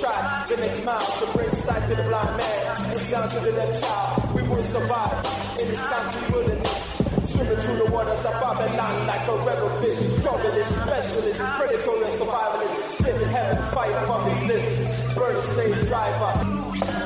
try the next mile to bring sight to the blind man and sound to the deaf child. We will survive in this country wilderness. Swimming through the waters of Babylon like a rebel fish. Journalist, specialist, predatory and survivalist. Spitting heaven fire from his lips. Burn slave driver.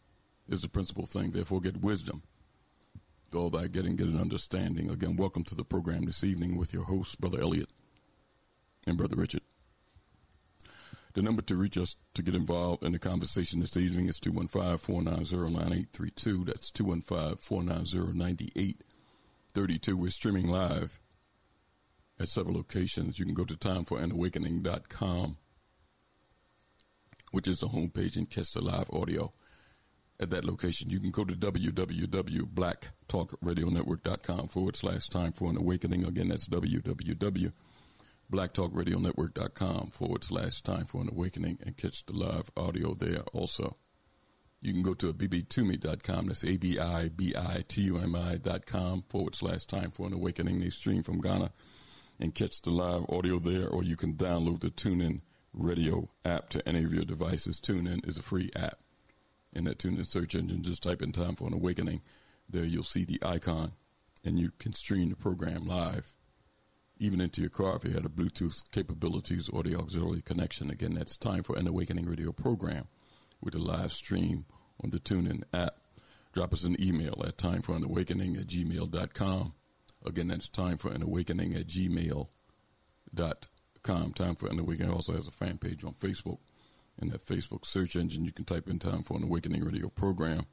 is the principal thing, therefore get wisdom. All that getting, get an understanding. Again, welcome to the program this evening with your host, Brother Elliot and Brother Richard. The number to reach us to get involved in the conversation this evening is 215 490 9832. That's 215 490 9832. We're streaming live at several locations. You can go to timeforanawakening.com, which is the homepage, and catch the live audio at that location. You can go to www.blacktalkradionetwork.com forward slash time for an awakening. Again, that's www.blacktalkradionetwork.com forward slash time for an awakening and catch the live audio there also. You can go to abibitumi.com. That's A-B-I-B-I-T-U-M-I dot com forward slash time for an awakening. They stream from Ghana and catch the live audio there, or you can download the TuneIn radio app to any of your devices. TuneIn is a free app. In that TuneIn search engine, just type in time for an awakening. There you'll see the icon, and you can stream the program live, even into your car if you had a Bluetooth capabilities or the auxiliary connection. Again, that's time for an awakening radio program with a live stream on the TuneIn app. Drop us an email at timeforanawakening at gmail.com. Again, that's time for an awakening at gmail.com. Time for an awakening also has a fan page on Facebook. In that Facebook search engine, you can type in time for an awakening radio program.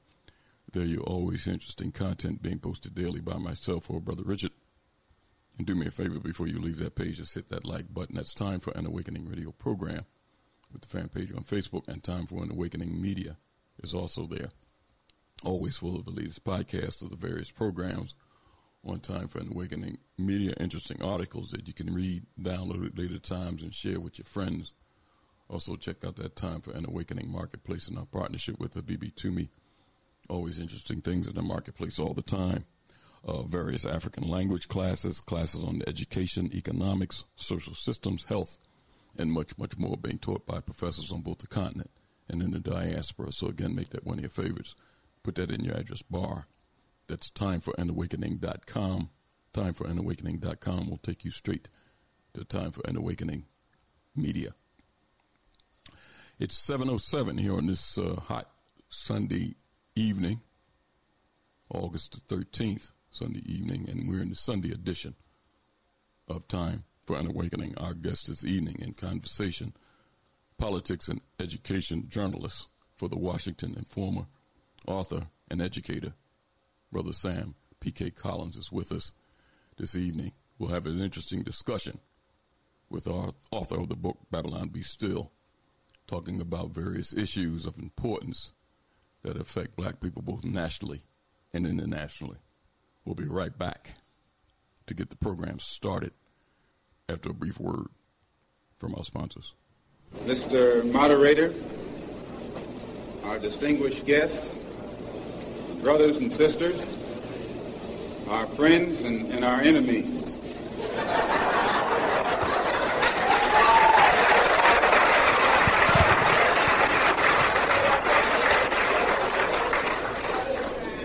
There you're always interesting content being posted daily by myself or Brother Richard. And do me a favor before you leave that page, just hit that like button. That's time for an awakening radio program with the fan page on Facebook, and Time for an Awakening Media is also there. Always full of the latest podcasts of the various programs on Time for an Awakening Media, interesting articles that you can read, download at later times, and share with your friends. Also, check out that Time for an Awakening Marketplace in our partnership with the Abibitumi. Always interesting things in the marketplace all the time. Uh, various African language classes, classes on education, economics, social systems, health, and much, much more being taught by professors on both the continent and in the diaspora. So again, make that one of your favorites. Put that in your address bar. That's timeforanawakening.com. Timeforanawakening.com will take you straight to Time for an Awakening Media. It's 7.07 here on this uh, hot Sunday evening, August the 13th, Sunday evening, and we're in the Sunday edition of Time for an Awakening. Our guest this evening in conversation, politics and education journalist for the Washington Informer, author and educator, Brother Sam P.K. Collins is with us this evening. We'll have an interesting discussion with our author of the book, Babylon Be Still, talking about various issues of importance that affect black people both nationally and internationally. We'll be right back to get the program started after a brief word from our sponsors. Mr. Moderator, our distinguished guests, brothers and sisters, our friends and, and our enemies.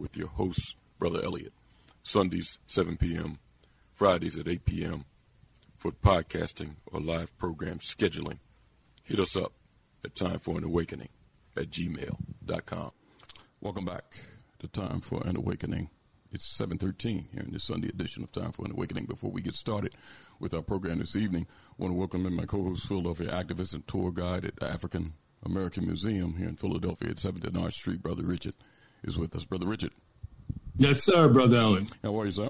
with your host, Brother Elliot. Sundays, 7 p.m., Fridays at 8 p.m. for podcasting or live program scheduling. Hit us up at Time for an Awakening at gmail.com. Welcome back to Time for an Awakening. It's 7.13 here in this Sunday edition of Time for an Awakening. Before we get started with our program this evening, I want to welcome in my co-host, Philadelphia activist and tour guide at the African American Museum here in Philadelphia at 7th and Arch Street, Brother Richard is with us. Brother Richard. Yes, sir, Brother Allen. How are you, sir?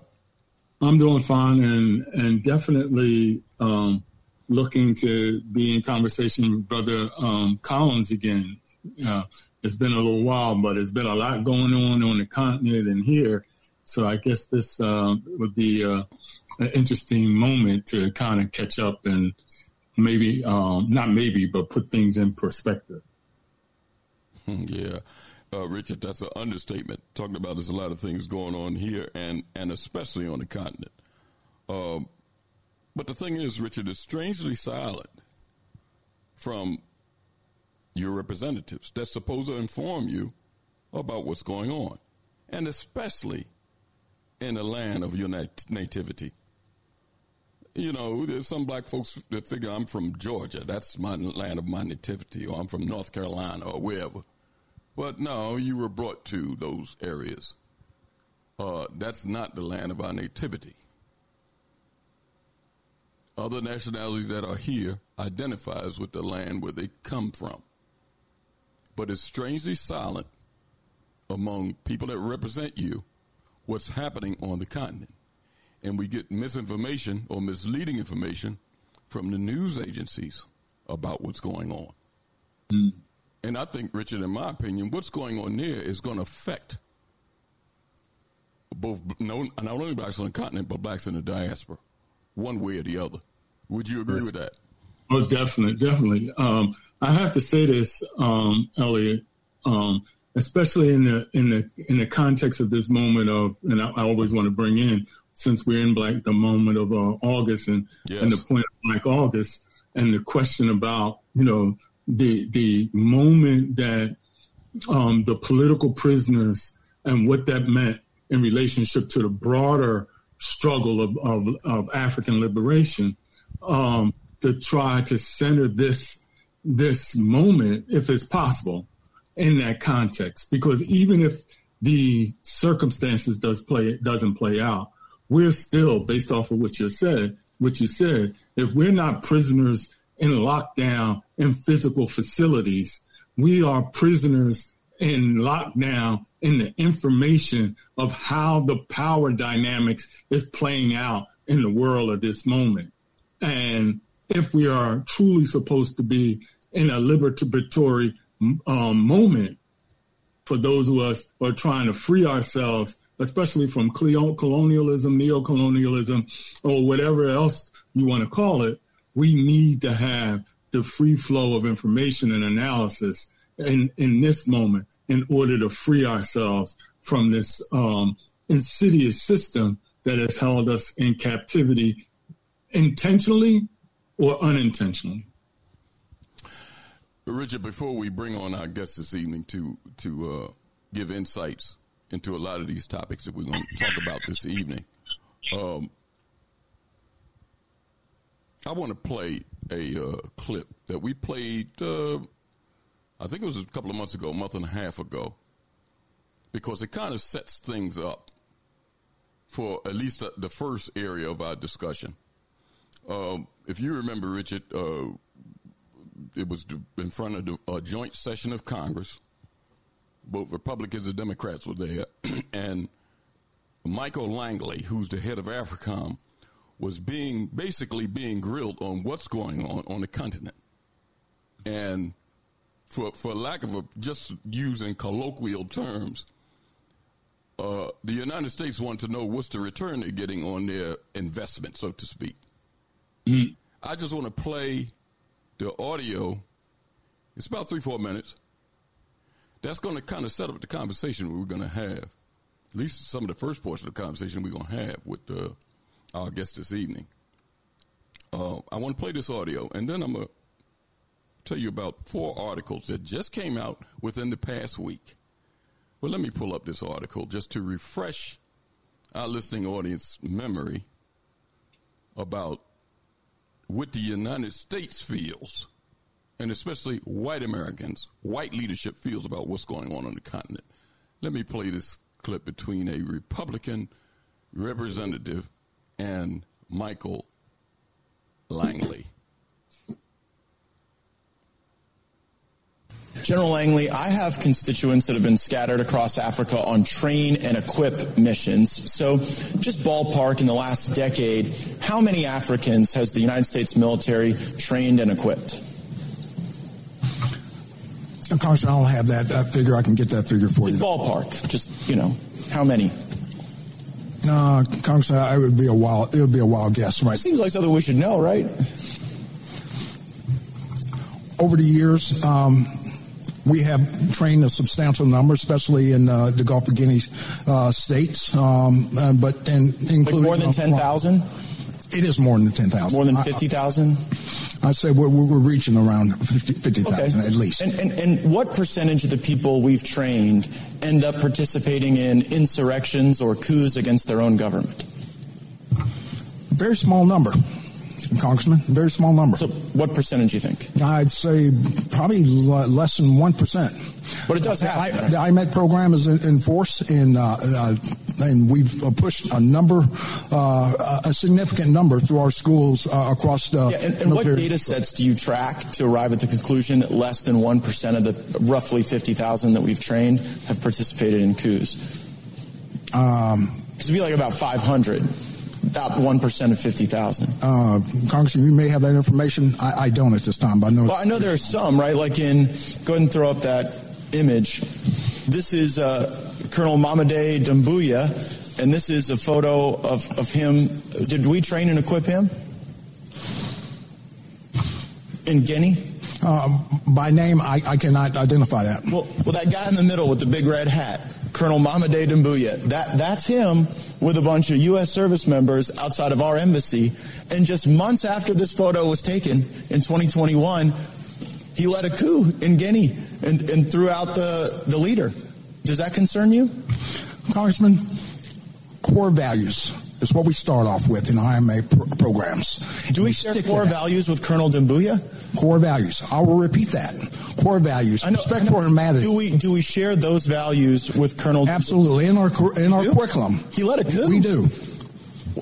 I'm doing fine and, and definitely um, looking to be in conversation with Brother um, Collins again. Uh, it's been a little while, but it's been a lot going on on the continent and here. So I guess this uh, would be uh, an interesting moment to kind of catch up and maybe, um, not maybe, but put things in perspective. yeah uh, Richard, that's an understatement. Talking about there's a lot of things going on here and, and especially on the continent. Um, but the thing is, Richard, is strangely silent from your representatives that's supposed to inform you about what's going on, and especially in the land of your nat- nativity. You know, there's some black folks that figure I'm from Georgia, that's my land of my nativity, or I'm from North Carolina, or wherever. Well, no, you were brought to those areas. Uh, that's not the land of our nativity. Other nationalities that are here identifies with the land where they come from. But it's strangely silent among people that represent you what's happening on the continent. And we get misinformation or misleading information from the news agencies about what's going on. Mm. And I think, Richard, in my opinion, what's going on there is going to affect both no, not only blacks on the continent, but blacks in the diaspora, one way or the other. Would you agree yes. with that? Oh, definitely, definitely. Um, I have to say this, um, Elliot, um, especially in the in the in the context of this moment of, and I, I always want to bring in, since we're in like the moment of uh, August and yes. and the point of Black August, and the question about you know the the moment that um, the political prisoners and what that meant in relationship to the broader struggle of, of, of African liberation um, to try to center this this moment, if it's possible, in that context. Because even if the circumstances does play doesn't play out, we're still based off of what you said. What you said, if we're not prisoners in lockdown in physical facilities, we are prisoners in lockdown in the information of how the power dynamics is playing out in the world at this moment. And if we are truly supposed to be in a liberatory um, moment for those of us who are trying to free ourselves, especially from colonialism, neo-colonialism, or whatever else you want to call it, we need to have the free flow of information and analysis in, in this moment in order to free ourselves from this um, insidious system that has held us in captivity intentionally or unintentionally. Richard, before we bring on our guest this evening to to uh, give insights into a lot of these topics that we're going to talk about this evening, um, I want to play a uh, clip that we played. Uh, I think it was a couple of months ago, a month and a half ago, because it kind of sets things up for at least the first area of our discussion. Um, if you remember, Richard, uh, it was in front of a joint session of Congress. Both Republicans and Democrats were there, and Michael Langley, who's the head of AFRICOM, was being basically being grilled on what's going on on the continent, and for for lack of a, just using colloquial terms, uh, the United States want to know what's the return they're getting on their investment, so to speak. Mm. I just want to play the audio. It's about three four minutes. That's going to kind of set up the conversation we're going to have. At least some of the first portion of the conversation we're going to have with uh, our guest this evening. Uh, I want to play this audio, and then I'm going to tell you about four articles that just came out within the past week. Well, let me pull up this article just to refresh our listening audience memory about what the United States feels, and especially white Americans, white leadership feels about what's going on on the continent. Let me play this clip between a Republican representative and Michael Langley. General Langley, I have constituents that have been scattered across Africa on train and equip missions. So, just ballpark in the last decade, how many Africans has the United States military trained and equipped? Congressman, I'll have that, that figure. I can get that figure for you. Ballpark, just you know, how many? Uh, Congressman, it would be a wild. It would be a wild guess, right? Seems like something we should know, right? Over the years, um, we have trained a substantial number, especially in uh, the Gulf of Guinea uh, states, um, uh, but and including like more than ten thousand. It is more than ten thousand. More than fifty thousand. I'd say we're, we're reaching around 50,000 50, okay. at least. And, and, and what percentage of the people we've trained end up participating in insurrections or coups against their own government? Very small number. Congressman. Very small number. So, what percentage do you think? I'd say probably l- less than one percent. But it does happen. I. The IMET program is in, force, and uh, uh, and we've uh, pushed a number, uh, a significant number through our schools uh, across the. Yeah, and, and what data sets do you track to arrive at the conclusion that less than 1% of the roughly 50,000 that we've trained have participated in coups? Um, Because it'd be like about 500, about 1% of 50,000. uh, Congressman, you may have that information. I, I don't at this time, but I know. Well, I know there are some, right? Like in, go ahead and throw up that image. This is uh, Colonel Mamady Doumbouya, and this is a photo of, of him. Did we train and equip him? In Guinea? Um, by name, I, I cannot identify that. Well, well, that guy in the middle with the big red hat, Colonel Mamady Doumbouya, that, that's him with a bunch of U.S. service members outside of our embassy. And just months after this photo was taken in 2021, he led a coup in Guinea and, and threw out the, the leader. Does that concern you? Congressman, core values is what we start off with in IMET pro- programs. Do we, We share core values with Colonel Doumbouya? Core values. I will repeat that. Core values. Respect for humanity. Do we do we share those values with Colonel? Absolutely. In our in our curriculum. He led a coup. We do.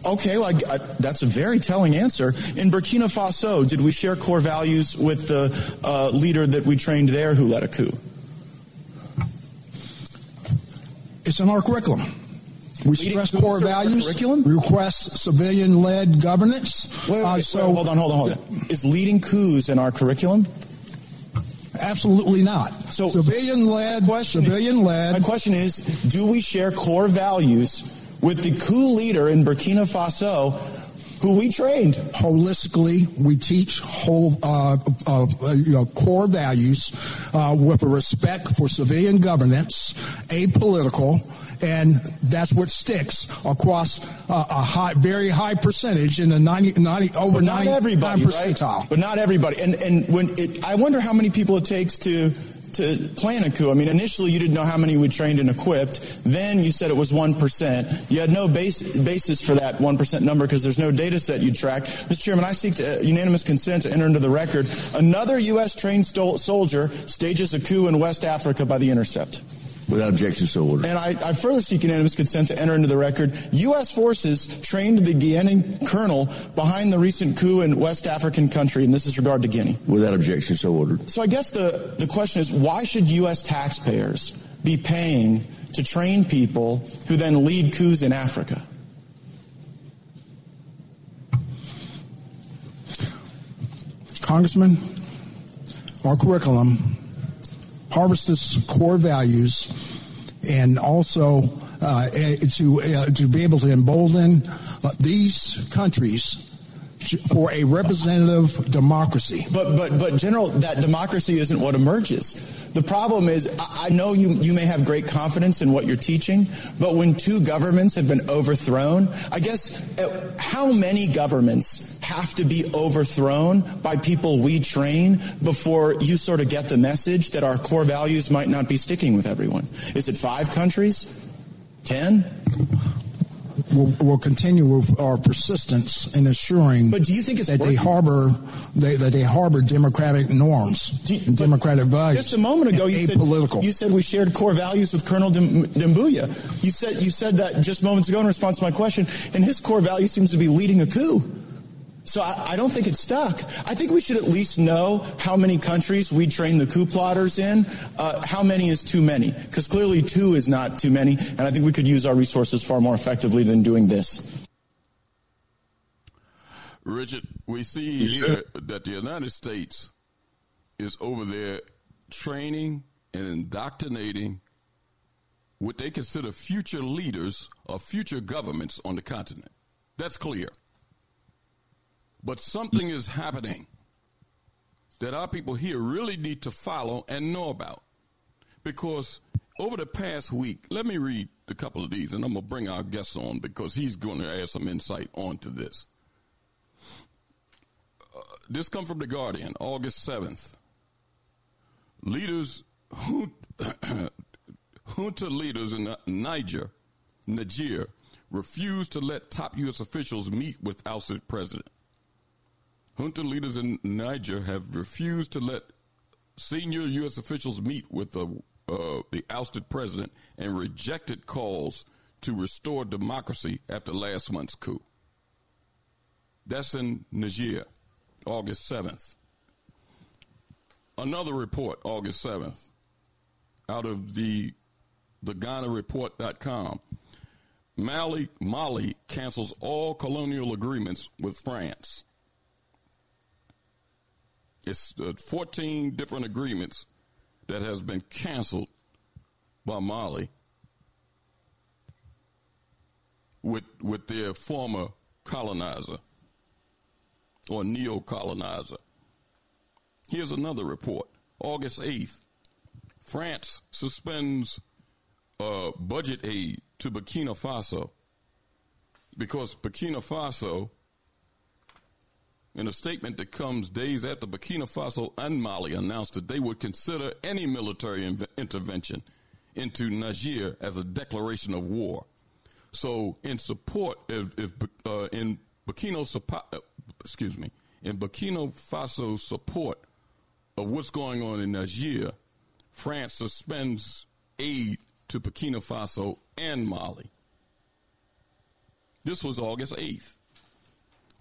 Okay, well, I, I, that's a very telling answer. In Burkina Faso, did we share core values with the uh, leader that we trained there who led a coup? It's in our curriculum. We stress core are in our values. curriculum? We request civilian-led governance. Wait, wait, Uh, wait, so hold on, hold on, hold on. Is leading coups in our curriculum? absolutely not. So- civilian-led, Question- civilian-led. My question is, do we share core values with the coup leader in Burkina Faso who we trained? holistically, we teach whole, uh, uh, uh, you know, core values uh, with a respect for civilian governance, apolitical, and that's what sticks across uh, a high, very high percentage in the 90, 90 over But not 99 everybody, right? percentile. But not everybody. And and when it, I wonder how many people it takes to to plan a coup. I mean, initially you didn't know how many we trained and equipped. Then you said it was one percent. You had no base, basis for that one percent number because there's no data set you track. Mr. Chairman, I seek to, uh, unanimous consent to enter into the record. Another U.S. trained stol- soldier stages a coup in West Africa by the Intercept. Without objection, so ordered. And I, I further seek unanimous consent to enter into the record. U.S. forces trained the Guinean colonel behind the recent coup in West African country, and this is regard to Guinea. Without objection, so ordered. So I guess the, the question is, why should U.S. taxpayers be paying to train people who then lead coups in Africa? Congressman, our curriculum harvests core values and also uh, eh, to uh, to be able to embolden uh, these countries for a representative democracy. But but but General, that democracy isn't what emerges. The problem is, I know you you may have great confidence in what you're teaching, but when two governments have been overthrown, I guess uh, how many governments have to be overthrown by people we train before you sort of get the message that our core values might not be sticking with everyone? Is it five countries? Ten? We'll, we'll continue with our persistence in assuring But do you think it's that they harbor they, that they harbor democratic norms you- and democratic values. Just a moment ago, you said you said we shared core values with Colonel Doumbouya. You said you said that just moments ago in response to my question, and his core value seems to be leading a coup. So I, I don't think it's stuck. I think we should at least know how many countries we train the coup plotters in. Uh, how many is too many? Because clearly two is not too many, and I think we could use our resources far more effectively than doing this. Richard, we see here that the United States is over there training and indoctrinating what they consider future leaders of future governments on the continent. That's clear. But something is happening that our people here really need to follow and know about. Because over the past week, let me read a couple of these and I'm going to bring our guest on because he's going to add some insight onto this. Uh, this come from the Guardian, August 7th. Leaders, junta leaders in Niger, Niger, refused to let top U.S. officials meet with ousted president. Junta leaders in Niger have refused to let senior U.S. officials meet with the, uh, the ousted president and rejected calls to restore democracy after last month's coup. That's in Niger, August 7th. Another report, August 7th, out of the the GhanaReport.com. Mali, Mali cancels all colonial agreements with France. It's uh, 14 different agreements that has been canceled by Mali with with their former colonizer or neo-colonizer. Here's another report. August 8th, France suspends uh, budget aid to Burkina Faso because Burkina Faso, in a statement that comes days after Burkina Faso and Mali announced that they would consider any military intervention into Niger as a declaration of war. So, in support, if, if uh, in Burkina, uh, excuse me, in Burkina Faso's support of what's going on in Niger, France suspends aid to Burkina Faso and Mali. This was August 8th.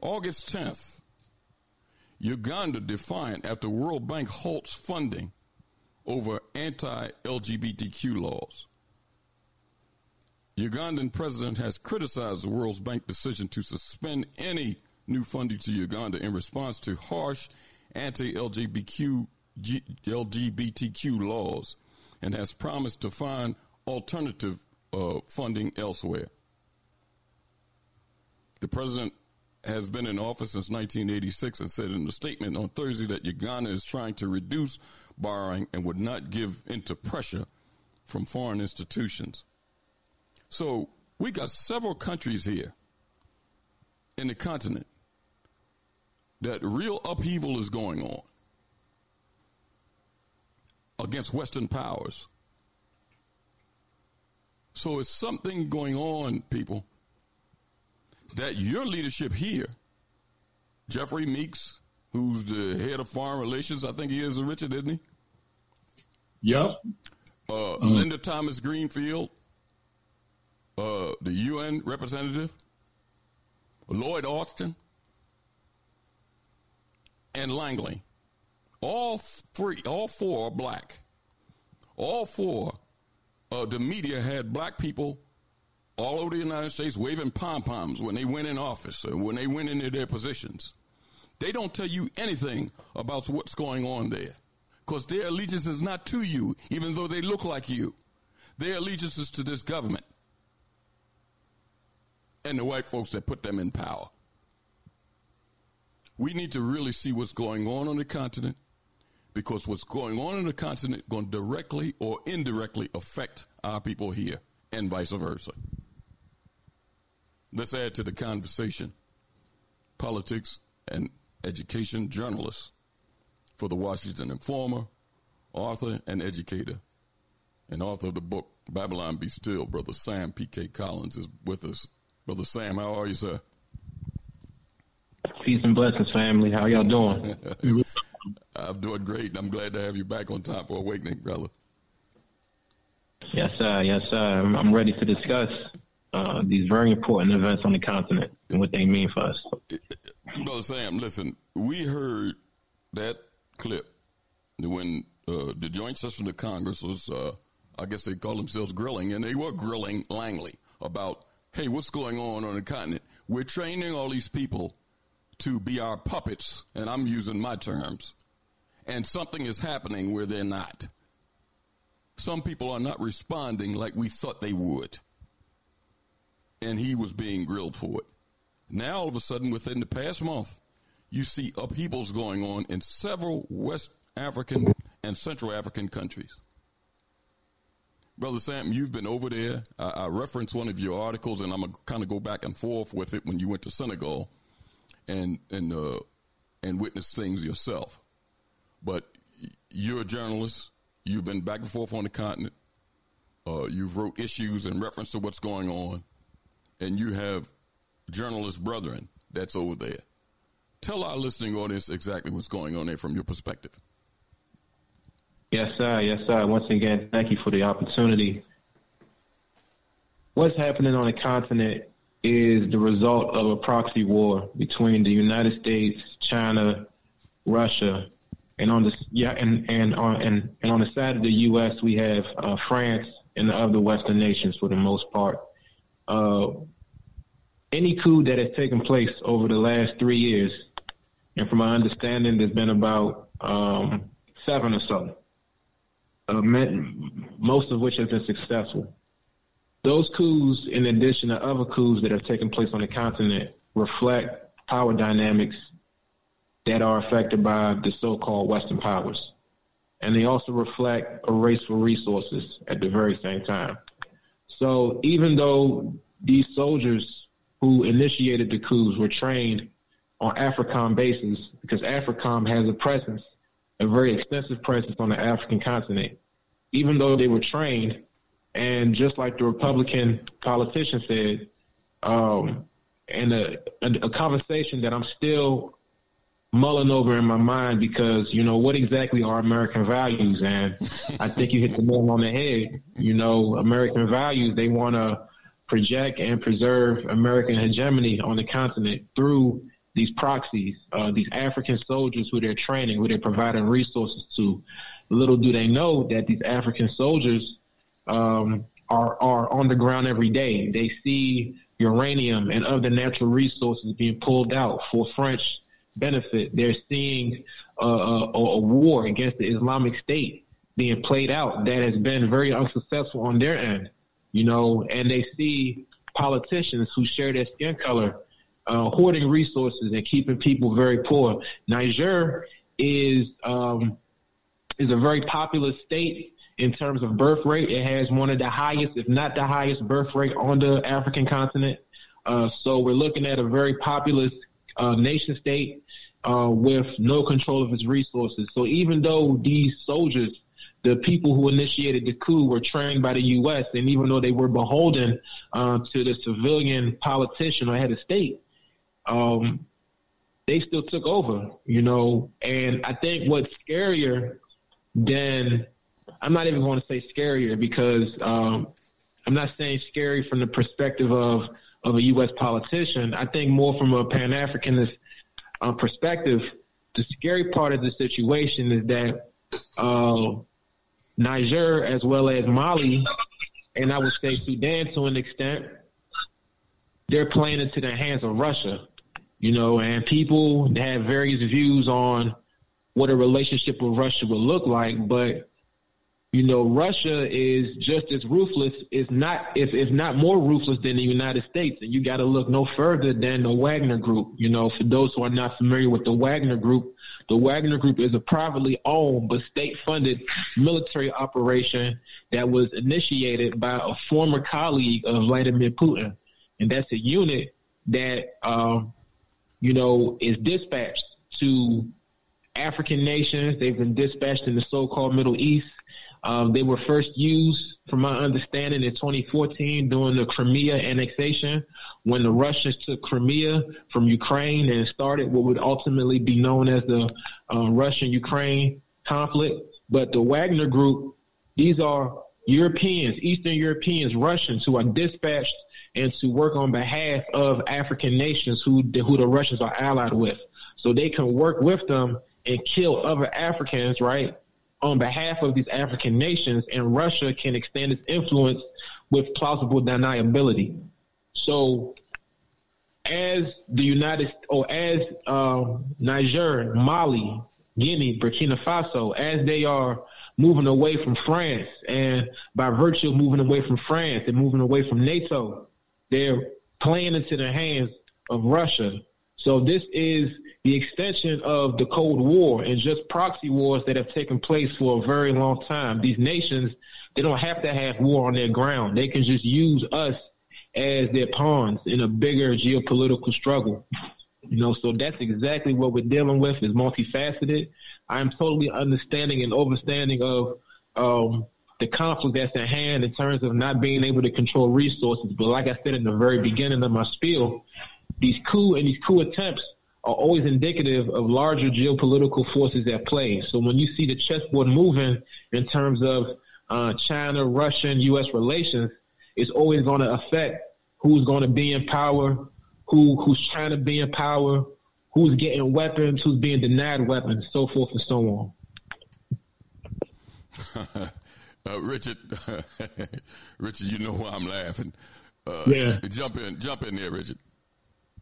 August 10th, Uganda defiant after World Bank halts funding over anti-LGBTQ laws. Ugandan president has criticized the World Bank decision to suspend any new funding to Uganda in response to harsh anti-LGBTQ LGBTQ laws and has promised to find alternative uh, funding elsewhere. The president has been in office since 1986 and said in a statement on Thursday that Uganda is trying to reduce borrowing and would not give into pressure from foreign institutions. So we got several countries here in the continent that real upheaval is going on against Western powers. So it's something going on, people, that your leadership here, Jeffrey Meeks, who's the head of foreign relations, I think he is, Richard, isn't he? Yep. Uh, uh Linda Thomas Greenfield, uh, the UN representative, Lloyd Austin, and Langley. All three, all four are black. All four uh, the media had black people all over the United States waving pom poms when they went in office or when they went into their positions. They don't tell you anything about what's going on there because their allegiance is not to you, even though they look like you. Their allegiance is to this government and the white folks that put them in power. We need to really see what's going on on the continent because what's going on in the continent going to directly or indirectly affect our people here and vice versa. Let's add to the conversation politics and education journalist for the Washington Informer, author and educator, and author of the book Babylon Be Still, Brother Sam P.K. Collins is with us. Brother Sam, how are you, sir? Peace and blessings, family. How y'all doing? I'm doing great. I'm glad to have you back on Time for Awakening, brother. Yes, sir. Yes, sir. I'm ready to discuss uh, these very important events on the continent and what they mean for us. Brother Sam, listen, we heard that clip when uh, the Joint Session of Congress was, uh, I guess they call themselves grilling, and they were grilling Langley about, hey, what's going on on the continent? We're training all these people to be our puppets, and I'm using my terms, and something is happening where they're not. Some people are not responding like we thought they would. And he was being grilled for it. Now, all of a sudden, within the past month, you see upheavals going on in several West African and Central African countries. Brother Sam, you've been over there. I, I referenced one of your articles, and I'm going to kind of go back and forth with it when you went to Senegal and and uh, and witness things yourself. But you're a journalist. You've been back and forth on the continent. Uh, you've wrote issues in reference to what's going on, and you have journalist brethren that's over there. Tell our listening audience exactly what's going on there from your perspective. Yes, sir. Yes, sir. Once again, thank you for the opportunity. What's happening on the continent is the result of a proxy war between the United States, China, Russia, and on the yeah, and and on and, and on the side of the U.S. we have uh, France and the other Western nations for the most part. Uh, any coup that has taken place over the last three years, and from my understanding, there's been about um, seven or so, uh, most of which have been successful. Those coups, in addition to other coups that have taken place on the continent, reflect power dynamics that are affected by the so-called Western powers. And they also reflect a race for resources at the very same time. So even though these soldiers who initiated the coups were trained on AFRICOM bases, because AFRICOM has a presence, a very extensive presence on the African continent, even though they were trained, and just like the Republican politician said, um, and a, a, a conversation that I'm still mulling over in my mind because you know what exactly are American values, and I think you hit the nail on the head. You know, American values they want to project and preserve American hegemony on the continent through these proxies, uh, these African soldiers who they're training, who they're providing resources to. Little do they know that these African soldiers um, are are on the ground every day. They see uranium and other natural resources being pulled out for French benefit. They're seeing uh, a, a war against the Islamic State being played out that has been very unsuccessful on their end, you know, and they see politicians who share their skin color uh, hoarding resources and keeping people very poor. Niger is um, is a very populous state in terms of birth rate. It has one of the highest, if not the highest, birth rate on the African continent. Uh, so we're looking at a very populous uh, nation state uh, with no control of his resources. So even though these soldiers, the people who initiated the coup, were trained by the U.S., and even though they were beholden uh, to the civilian politician or head of state, um, they still took over, you know. And I think what's scarier than I'm not even going to say scarier because um, I'm not saying scary from the perspective of of a U.S. politician. I think more from a Pan Africanist uh, perspective, the scary part of the situation is that uh, Niger, as well as Mali, and I would say Sudan to an extent, they're playing into the hands of Russia. You know, and people have various views on what a relationship with Russia would look like, but you know, Russia is just as ruthless, is not if if not more ruthless than the United States. And you got to look no further than the Wagner Group. You know, for those who are not familiar with the Wagner Group, the Wagner Group is a privately owned but state-funded military operation that was initiated by a former colleague of Vladimir Putin, and that's a unit that um, you know is dispatched to African nations. They've been dispatched in the so-called Middle East um, they were first used, from my understanding, in 2014 during the Crimea annexation when the Russians took Crimea from Ukraine and started what would ultimately be known as the uh, Russian-Ukraine conflict. But the Wagner Group, these are Europeans, Eastern Europeans, Russians who are dispatched and to work on behalf of African nations who who the Russians are allied with, so they can work with them and kill other Africans, right? On behalf of these African nations, and Russia can extend its influence with plausible deniability. So, as the United or as uh, Niger, Mali, Guinea, Burkina Faso, as they are moving away from France, and by virtue of moving away from France and moving away from NATO, they're playing into the hands of Russia. So this is the extension of the Cold War and just proxy wars that have taken place for a very long time. These nations, they don't have to have war on their ground. They can just use us as their pawns in a bigger geopolitical struggle. You know, so that's exactly what we're dealing with is multifaceted. I'm totally understanding and overstanding of um, the conflict that's at hand in terms of not being able to control resources. But like I said in the very beginning of my spiel, these coup and these coup attempts are always indicative of larger geopolitical forces at play. So when you see the chessboard moving in terms of uh, China, Russia, and U.S. relations, it's always going to affect who's going to be in power, who who's trying to be in power, who's getting weapons, who's being denied weapons, so forth and so on. uh, Richard, Richard, you know why I'm laughing. Uh, yeah, jump in, jump in there, Richard.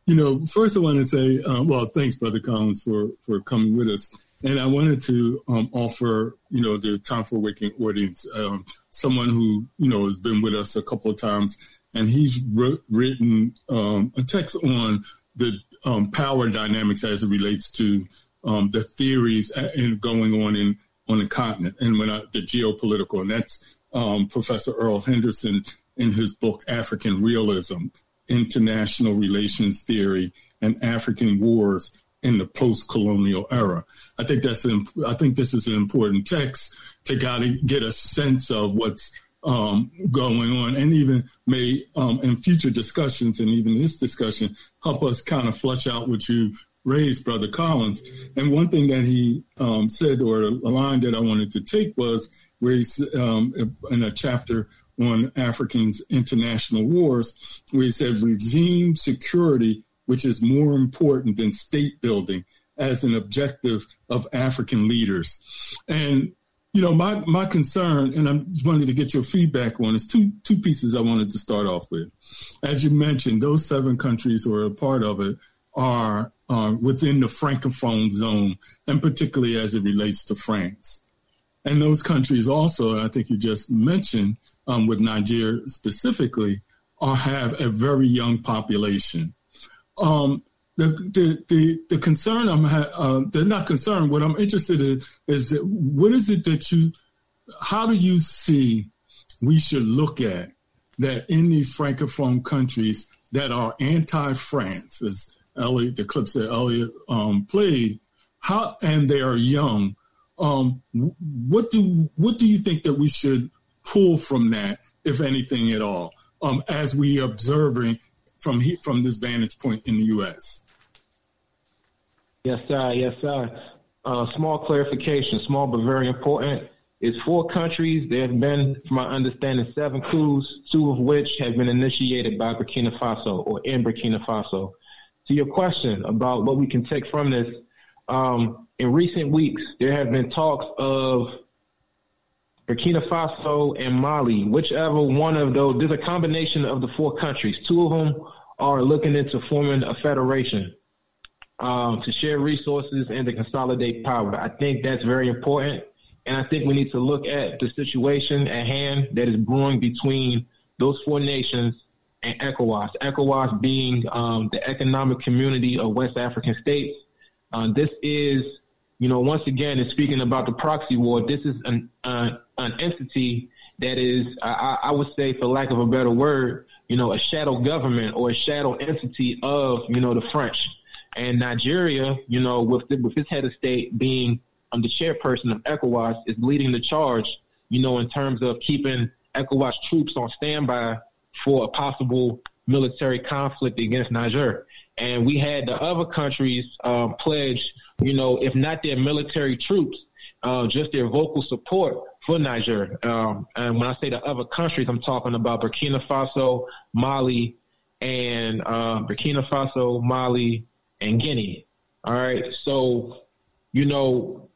You know, first I want to say, uh, well, thanks, Brother Collins, for for coming with us. And I wanted to um, offer, you know, the Time for Waking audience, um, someone who, you know, has been with us a couple of times, and he's written um, a text on the um, power dynamics as it relates to um, the theories and going on in on the continent. And when I, the geopolitical, and that's Professor Errol Henderson in his book African Realism, International Relations Theory, and African Wars in the post-colonial era. I think that's an, I think this is an important text to got to get a sense of what's um, going on, and even may um, in future discussions and even this discussion help us kind of flush out what you raised, Brother Collins. And one thing that he um, said, or a line that I wanted to take, was where he's um, in a chapter on Africans' international wars, where he said regime security which is more important than state building as an objective of African leaders. And you know, my my concern, and I'm just wanted to get your feedback on, is two two pieces I wanted to start off with. As you mentioned, those seven countries who are a part of it are uh, within the francophone zone, and particularly as it relates to France. And those countries also, I think you just mentioned, um, with Nigeria specifically, are have a very young population. Um, the, the, the, the concern I'm, ha- uh, they're not concerned. What I'm interested in is that what is it that you, how do you see we should look at that in these francophone countries that are anti-France, as Elliot, the clips that Elliot um, played, how and they are young. Um, what do what do you think that we should pull from that, if anything at all, um, as we observing from he, from this vantage point in the U.S. Yes, sir. Yes, sir. Uh, small clarification, small but very important. It's four countries. There have been, from my understanding, seven coups, two of which have been initiated by Burkina Faso or in Burkina Faso. To your question about what we can take from this, um, in recent weeks, there have been talks of Burkina Faso and Mali, whichever one of those, there's a combination of the four countries. Two of them are looking into forming a federation um, to share resources and to consolidate power. I think that's very important. And I think we need to look at the situation at hand that is brewing between those four nations and ECOWAS. ECOWAS being um, the economic community of West African states. Uh, this is, you know, once again, in speaking about the proxy war, this is an, uh, an entity that is, I, I would say, for lack of a better word, you know, a shadow government or a shadow entity of, you know, the French. And Nigeria, you know, with the, with its head of state being um, the chairperson of ECOWAS, is leading the charge, you know, in terms of keeping ECOWAS troops on standby for a possible military conflict against Niger. And we had the other countries um, pledge, you know, if not their military troops, uh, just their vocal support for Niger. Um, and when I say the other countries, I'm talking about Burkina Faso, Mali, and uh, Burkina Faso, Mali, and Guinea. All right. So, you know,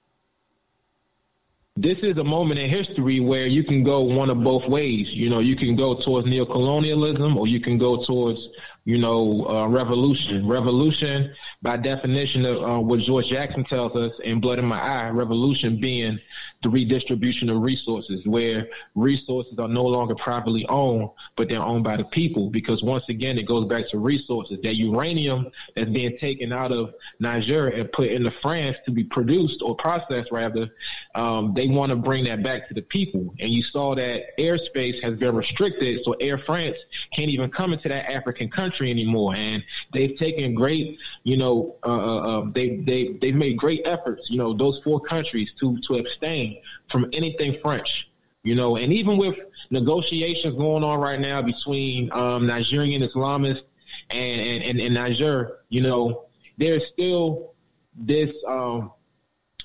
this is a moment in history where you can go one of both ways. You know, you can go towards neocolonialism or you can go towards, you know, uh, revolution. Revolution, by definition of uh, what George Jackson tells us in Blood in My Eye, revolution being the redistribution of resources where resources are no longer privately owned, but they're owned by the people. Because once again, it goes back to resources. That uranium that's being taken out of Niger and put into France to be produced or processed rather, um, they want to bring that back to the people. And you saw that airspace has been restricted, so Air France can't even come into that African country anymore. And they've taken great, you know, uh, uh, um, they they they've made great efforts, you know, those four countries to to abstain from anything French, you know, and even with negotiations going on right now between um, Nigerian Islamists and, and, and, and Niger, you know, there's still this um,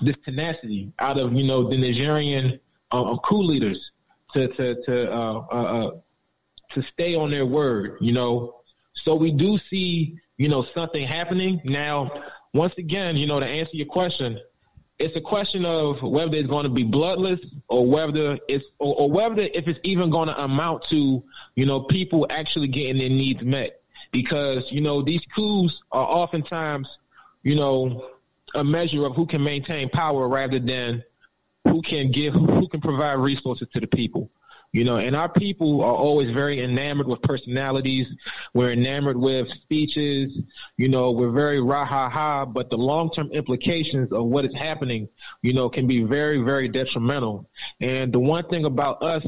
this tenacity out of you know the Nigerian uh, coup leaders to to to uh, uh, uh, to stay on their word. You know, so we do see you know something happening now. Once again, you know, to answer your question, it's a question of whether it's going to be bloodless or whether it's or, or whether if it's even going to amount to you know people actually getting their needs met because you know these coups are oftentimes you know a measure of who can maintain power rather than who can give who can provide resources to the people you know, and our people are always very enamored with personalities. We're enamored with speeches. You know, we're very rah ha ha, but the long term implications of what is happening, you know, can be very, very detrimental. And the one thing about us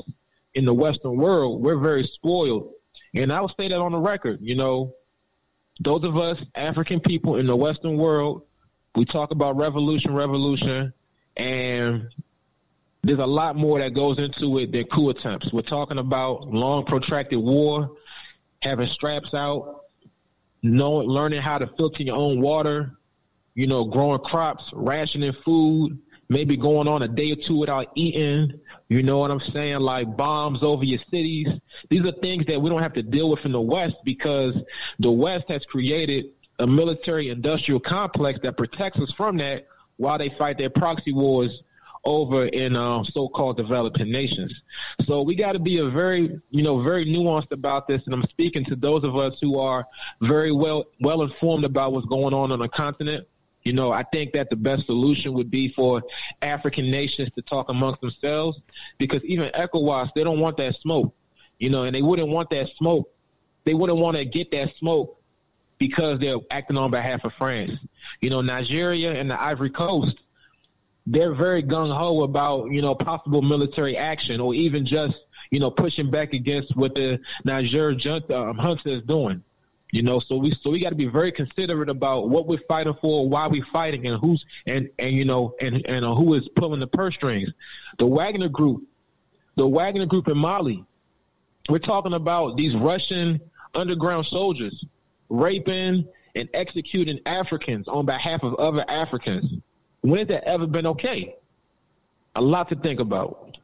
in the Western world, we're very spoiled. And I will say that on the record, you know, those of us African people in the Western world, we talk about revolution, revolution, and there's a lot more that goes into it than coup attempts. We're talking about long, protracted war, having straps out, knowing, learning how to filter your own water, you know, growing crops, rationing food, maybe going on a day or two without eating. You know what I'm saying? Like bombs over your cities. These are things that we don't have to deal with in the West because the West has created a military industrial complex that protects us from that while they fight their proxy wars over in uh, so-called developing nations. So we got to be a very, you know, very nuanced about this. And I'm speaking to those of us who are very well well informed about what's going on on the continent. You know, I think that the best solution would be for African nations to talk amongst themselves because even ECOWAS, they don't want that smoke, you know, and they wouldn't want that smoke. They wouldn't want to get that smoke because they're acting on behalf of France. You know, Nigeria and the Ivory Coast, they're very gung ho about you know possible military action or even just you know pushing back against what the Niger junta um, junta is doing. You know, so we so we got to be very considerate about what we're fighting for, why we're fighting, and who's and and you know and and who is pulling the purse strings. The Wagner Group, the Wagner Group in Mali. We're talking about these Russian underground soldiers raping and executing Africans on behalf of other Africans. When has that ever been okay? A lot to think about.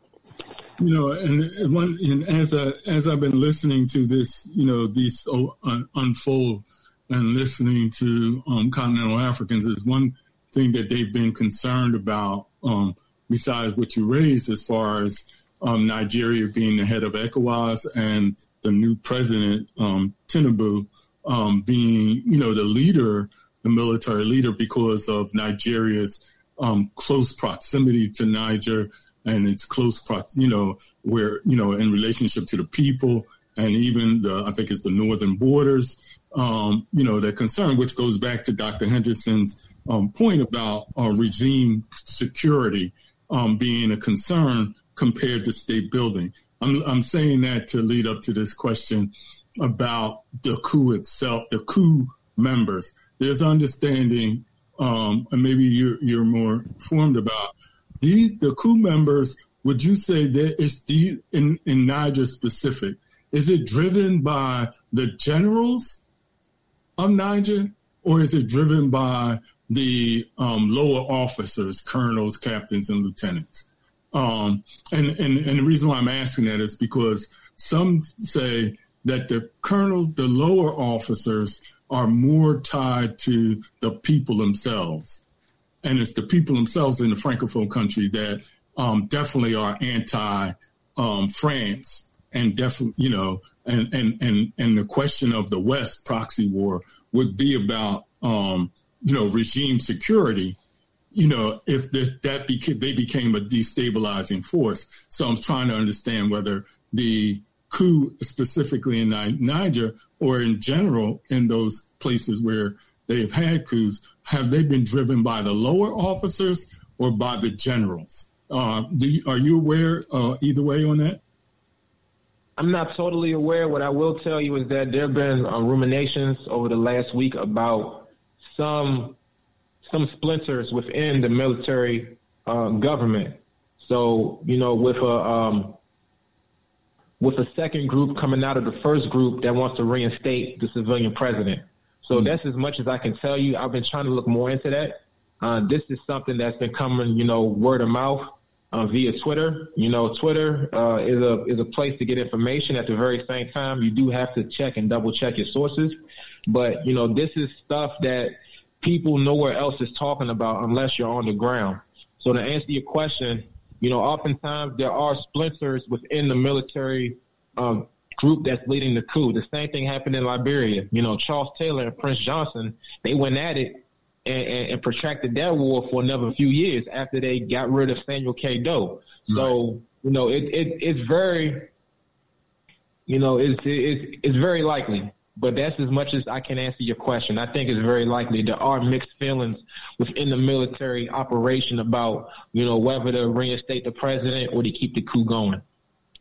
You know, and one and as I, as I've been listening to this, you know, these uh, unfold and listening to um, continental Africans is one thing that they've been concerned about. Um, besides what you raised, as far as um, Nigeria being the head of ECOWAS and the new president um, Tinubu um, being, you know, the leader the military leader because of Nigeria's um, close proximity to Niger and its close, pro- you know, where, you know, in relationship to the people and even the, I think it's the northern borders, um, you know, that concern, which goes back to Dr. Henderson's um, point about uh, regime security um, being a concern compared to state building. I'm, I'm saying that to lead up to this question about the coup itself, the coup members there's understanding, um, and maybe you're, you're more informed about these, the coup members. Would you say that it's the, in, in Niger specific? Is it driven by the generals of Niger or is it driven by the um, lower officers, colonels, captains, and lieutenants? Um, and, and, and the reason why I'm asking that is because some say that the colonels, the lower officers, are more tied to the people themselves. And it's the people themselves in the Francophone countries that um, definitely are anti um, France and definitely, you know, and, and, and, and the question of the West proxy war would be about, um, you know, regime security, you know, if the, that they became a destabilizing force. So I'm trying to understand whether the coup specifically in Niger or in general in those places where they've had coups, have they been driven by the lower officers or by the generals? Uh, you, are you aware uh, either way on that? I'm not totally aware. What I will tell you is that there have been uh, ruminations over the last week about some some splinters within the military uh, government. So you know, with a um, with a second group coming out of the first group that wants to reinstate the civilian president. So Hmm. that's as much as I can tell you. I've been trying to look more into that. Uh, this is something that's been coming, you know, word of mouth uh, via Twitter. You know, Twitter uh, is a is a place to get information. At the very same time, you do have to check and double check your sources. But you know, this is stuff that people nowhere else is talking about unless you're on the ground. So to answer your question, you know, oftentimes there are splinters within the military um, group that's leading the coup. The same thing happened in Liberia. You know, Charles Taylor and Prince Johnson, they went at it and, and, and protracted that war for another few years after they got rid of Samuel K. Doe. So, you know, it, it it's very, you know, it's, it's, it's very likely. But that's as much as I can answer your question. I think it's very likely there are mixed feelings within the military operation about, you know, whether to reinstate the president or to keep the coup going.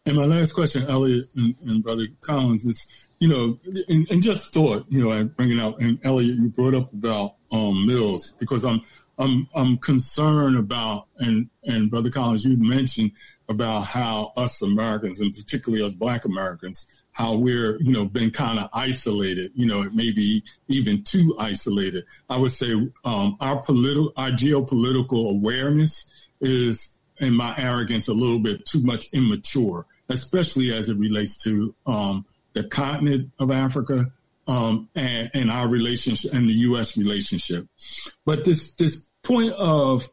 And my last question, Elliot and, and Brother Collins, is, you know, and, and just thought, you know, and bringing out, and Elliot, you brought up about um, Mills because I'm, I'm, I'm concerned about, and, and Brother Collins, you mentioned about how us Americans, and particularly us Black Americans, how we're, you know, been kind of isolated, you know, maybe even too isolated. I would say um, our political, our geopolitical awareness is, in my arrogance, a little bit too much immature, especially as it relates to um, the continent of Africa um, and, and our relationship and the U.S. relationship. But this this point of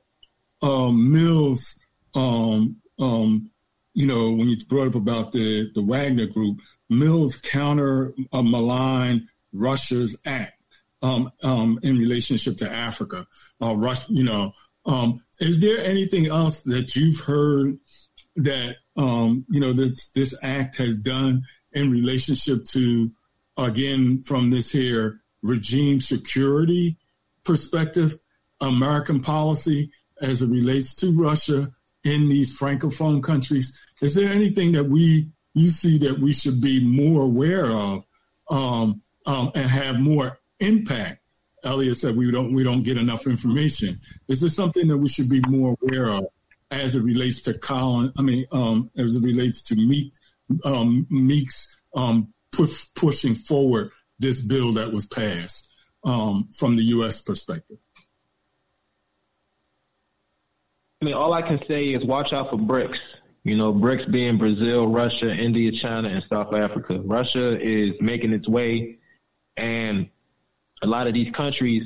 um, Mills, um, um, you know, when you brought up about the the Wagner Group, Mills counter uh, malign Russia's act um, um, in relationship to Africa. Uh, Russia, you know, um, is there anything else that you've heard that um, you know this this act has done in relationship to again from this here regime security perspective, American policy as it relates to Russia in these francophone countries? Is there anything that we you see that we should be more aware of um, um, and have more impact? Elliot said we don't we don't get enough information. Is this something that we should be more aware of as it relates to Colin? I mean, um, as it relates to Meek, um, Meek's um, push, pushing forward this bill that was passed um, from the U.S. perspective. I mean, all I can say is watch out for BRICS. You know, BRICS being Brazil, Russia, India, China, and South Africa. Russia is making its way, and a lot of these countries,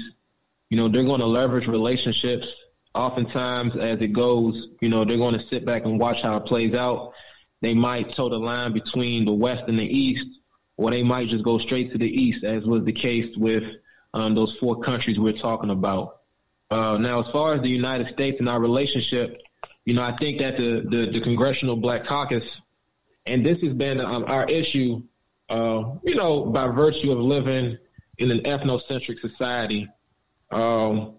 you know, they're going to leverage relationships. Oftentimes, as it goes, you know, they're going to sit back and watch how it plays out. They might toe the line between the West and the East, or they might just go straight to the East, as was the case with um, those four countries we're talking about. Uh, now, as far as the United States and our relationship, you know, I think that the, the, the Congressional Black Caucus, and this has been um, our issue, uh, you know, by virtue of living in an ethnocentric society. Um,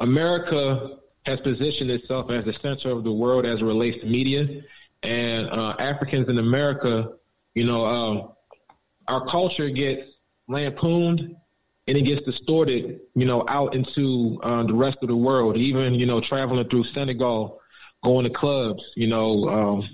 America has positioned itself as the center of the world as it relates to media, and uh, Africans in America, you know, um, our culture gets lampooned and it gets distorted, you know, out into uh, the rest of the world. Even you know, traveling through Senegal, going to clubs, you know. Um,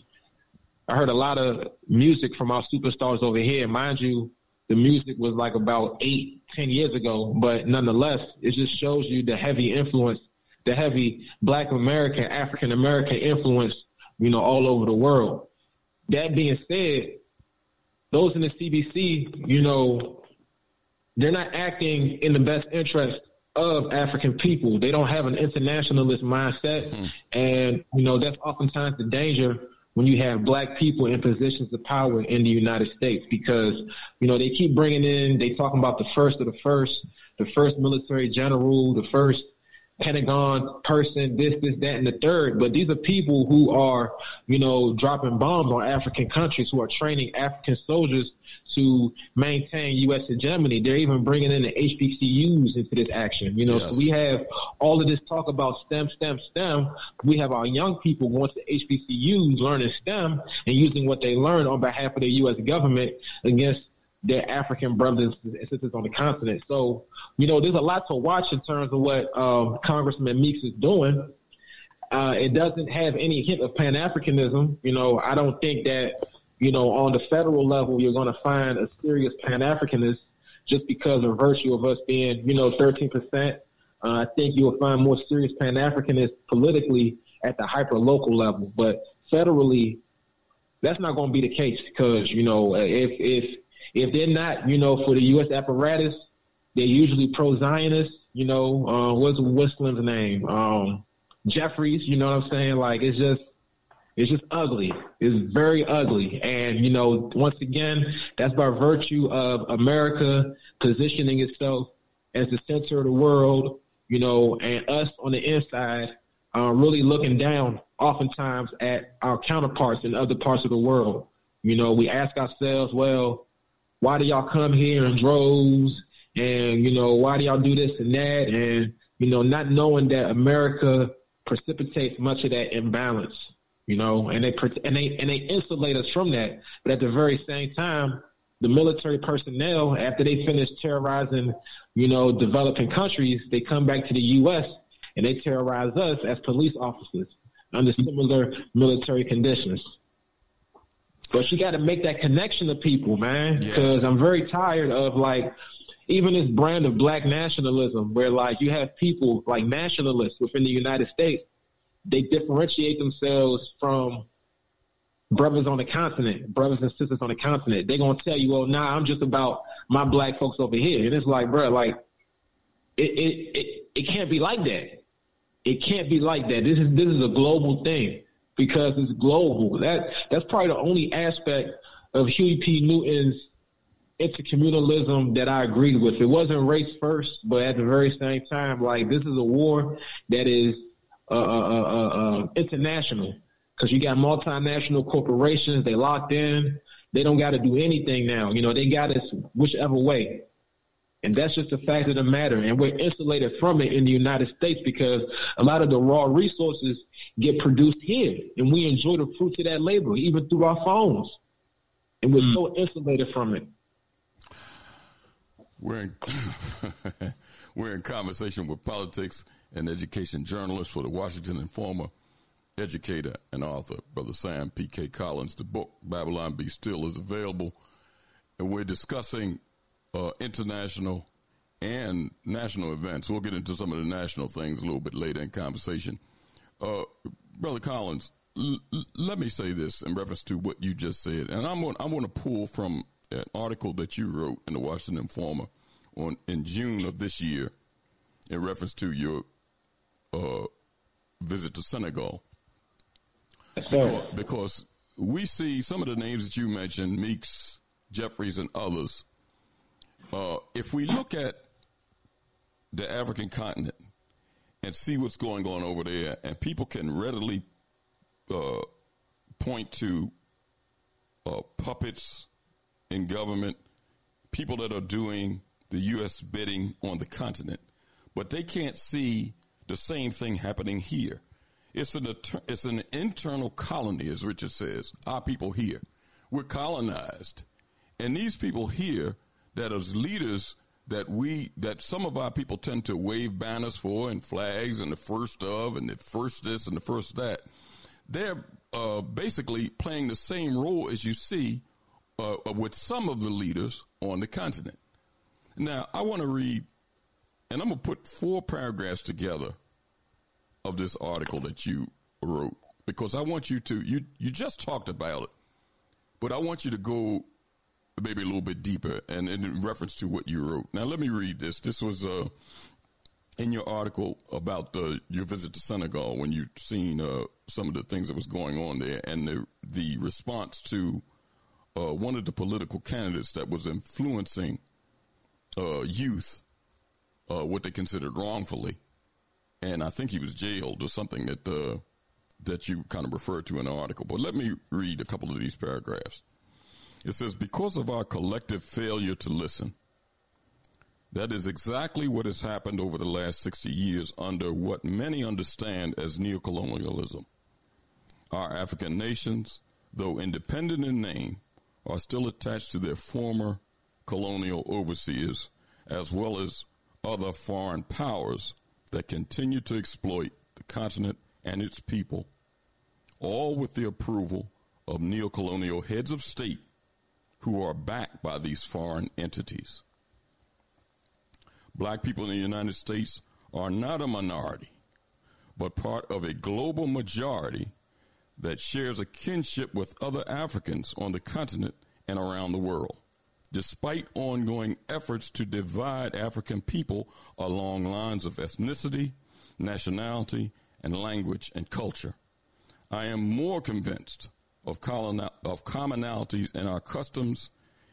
I heard a lot of music from our superstars over here. Mind you, the music was like about eight, ten years ago, but nonetheless, it just shows you the heavy influence, the heavy Black American, African American influence, you know, all over the world. That being said, those in the CBC, you know, they're not acting in the best interest of African people. They don't have an internationalist mindset, hmm. and you know that's oftentimes the danger when you have black people in positions of power in the United States because, you know, they keep bringing in, they talking about the first of the first, the first military general, the first Pentagon person, this, this, that, and the third. But these are people who are, you know, dropping bombs on African countries, who are training African soldiers to maintain U.S. hegemony. They're even bringing in the HBCUs into this action. You know, Yes. so we have all of this talk about STEM, STEM, STEM. We have our young people going to HBCUs learning STEM and using what they learn on behalf of the U.S. government against their African brothers and sisters on the continent. So, you know, there's a lot to watch in terms of what um, Congressman Meeks is doing. Uh, it doesn't have any hint of Pan Africanism. You know, I don't think that, you know, on the federal level, you're going to find a serious Pan Africanist just because of virtue of us being, you know, 13%. Uh, I think you'll find more serious Pan Africanists politically at the hyper local level, but federally, that's not going to be the case because you know if if if they're not, you know, for the U.S. apparatus, they're usually pro Zionist. You know, uh, what's Whistler's name? Um, Jeffries. You know what I'm saying? Like it's just it's just ugly. It's very ugly. And, you know, once again, that's by virtue of America positioning itself as the center of the world, you know, and us on the inside uh, really looking down oftentimes at our counterparts in other parts of the world. You know, we ask ourselves, well, why do y'all come here in droves? And, you know, why do y'all do this and that? And, you know, not knowing that America precipitates much of that imbalance you know, and they and they and they insulate us from that. But at the very same time, the military personnel, after they finish terrorizing, you know, developing countries, they come back to the U.S. and they terrorize us as police officers under similar military conditions. But you got to make that connection to people, man, because yes. I'm very tired of like even this brand of black nationalism, where like you have people like nationalists within the United States they differentiate themselves from brothers on the continent, brothers and sisters on the continent. They're gonna tell you, "Well, nah, I'm just about my black folks over here," and it's like, bro, like it it it, it can't be like that. It can't be like that. This is this is a global thing because it's global. That that's probably the only aspect of Huey P. Newton's intercommunalism that I agreed with. It wasn't race first, but at the very same time, like this is a war that is uh, uh, uh, international because you got multinational corporations. They locked in. They don't got to do anything now. You know, they got us whichever way. And that's just the fact of the matter. And we're insulated from it in the United States because a lot of the raw resources get produced here. And we enjoy the fruits of that labor, even through our phones. And we're mm. so insulated from it. We're in, we're in conversation with politics and education journalist for the Washington Informer, educator and author, Brother Sam P.K. Collins. The book, Babylon Be Still, is available. And we're discussing uh, international and national events. We'll get into some of the national things a little bit later in conversation. Uh, Brother Collins, l- let me say this in reference to what you just said. And I'm I'm going to pull from an article that you wrote in the Washington Informer on in June of this year in reference to your uh, visit to Senegal. Because, because, we see some of the names that you mentioned, Meeks, Jeffries, and others. Uh, if we look at the African continent and see what's going on over there, and people can readily uh, point to uh, puppets in government, people that are doing the U.S. bidding on the continent, but they can't see the same thing happening here. It's an, it's an internal colony, as Richard says. Our people here. We're colonized. And these people here that as leaders that we, that some of our people tend to wave banners for and flags and the first of and the first this and the first that, they're uh, basically playing the same role as you see uh, with some of the leaders on the continent. Now, I want to read and I'm to put four paragraphs together of this article that you wrote because I want you to, you, you just talked about it, but I want you to go maybe a little bit deeper and, in reference to what you wrote. Now, let me read this. This was, uh, in your article about the, your visit to Senegal when you seen, uh, some of the things that was going on there and the, the response to, uh, one of the political candidates that was influencing, uh, youth uh, what they considered wrongfully, and I think he was jailed or something that uh, that you kind of referred to in the article. But let me read a couple of these paragraphs. It says, "Because of our collective failure to listen." That is exactly what has happened over the last 60 years under what many understand as neocolonialism. Our African nations, though independent in name, are still attached to their former colonial overseers, as well as other foreign powers that continue to exploit the continent and its people, all with the approval of neocolonial heads of state who are backed by these foreign entities. Black people in the United States are not a minority, but part of a global majority that shares a kinship with other Africans on the continent and around the world, despite ongoing efforts to divide African people along lines of ethnicity, nationality, and language and culture. I am more convinced of, of commonalities in our customs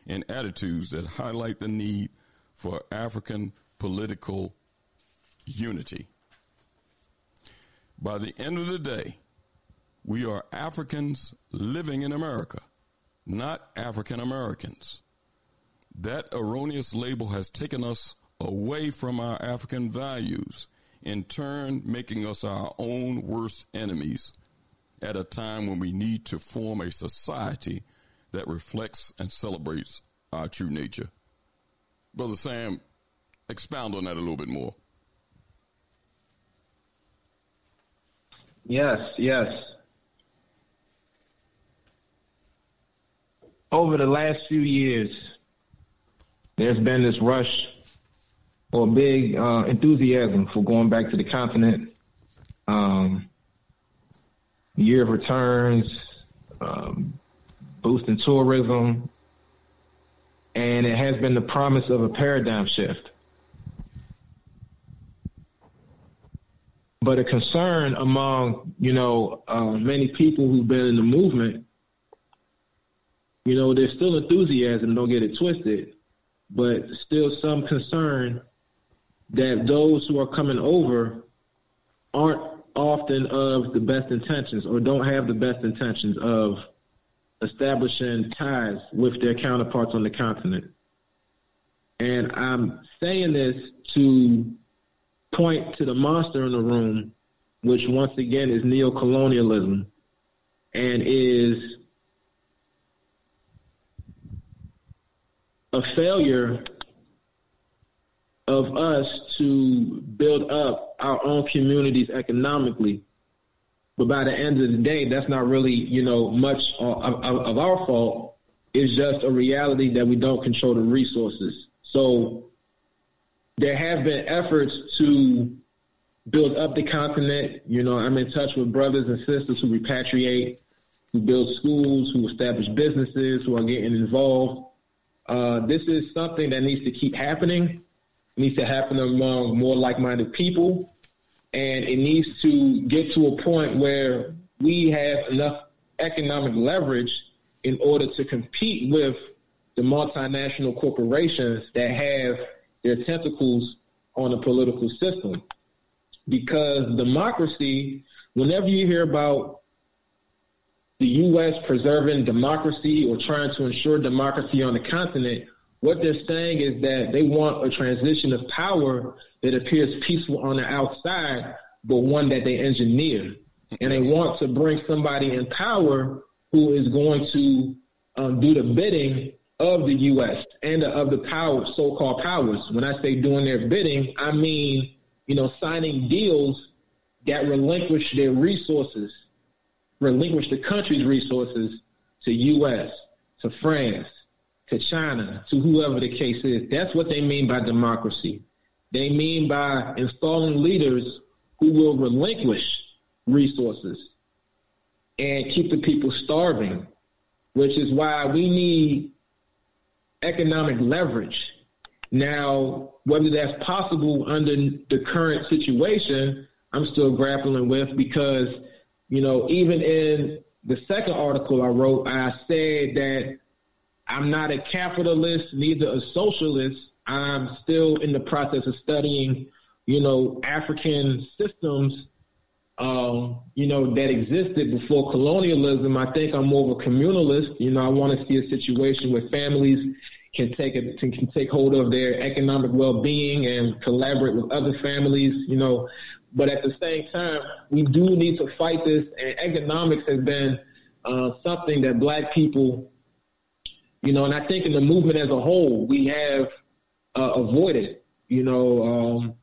and attitudes that highlight the need for African political unity. By the end of the day, we are Africans living in America, not African Americans. That erroneous label has taken us away from our African values, in turn making us our own worst enemies at a time when we need to form a society that reflects and celebrates our true nature. Brother Sam, expound on that a little bit more. Yes, yes. Over the last few years, there's been this rush or big uh, enthusiasm for going back to the continent. Um, year of returns, um, boosting tourism, and it has been the promise of a paradigm shift. But a concern among, you know, uh, many people who've been in the movement, you know, there's still enthusiasm, don't get it twisted, but still some concern that those who are coming over aren't often of the best intentions or don't have the best intentions of establishing ties with their counterparts on the continent. And I'm saying this to point to the monster in the room, which once again is neocolonialism and is a failure of us to build up our own communities economically. But by the end of the day, that's not really, you know, much of, of, our fault. It's just a reality that we don't control the resources. So there have been efforts to build up the continent. You know, I'm in touch with brothers and sisters who repatriate, who build schools, who establish businesses, who are getting involved. Uh, this is something that needs to keep happening It needs to happen among more like-minded people, and it needs to get to a point where we have enough economic leverage in order to compete with the multinational corporations that have their tentacles on the political system. Because democracy, whenever you hear about the U.S. preserving democracy or trying to ensure democracy on the continent, what they're saying is that they want a transition of power that appears peaceful on the outside, but one that they engineer. And they want to bring somebody in power who is going to um, do the bidding of the U.S. and of the power, so-called powers. When I say doing their bidding, I mean, you know, signing deals that relinquish their resources, relinquish the country's resources to U.S., to France, to China, to whoever the case is. That's what they mean by democracy. They mean by installing leaders who will relinquish resources and keep the people starving, which is why we need economic leverage. Now, whether that's possible under the current situation, I'm still grappling with because, you know, even in the second article I wrote, I said that I'm not a capitalist, neither a socialist. I'm still in the process of studying, you know, African systems, um, you know, that existed before colonialism. I think I'm more of a communalist. You know, I want to see a situation where families can take a, can take hold of their economic well-being and collaborate with other families. You know, but at the same time, we do need to fight this. And economics has been uh, something that Black people you know, and I think in the movement as a whole, we have uh, avoided, you know, um,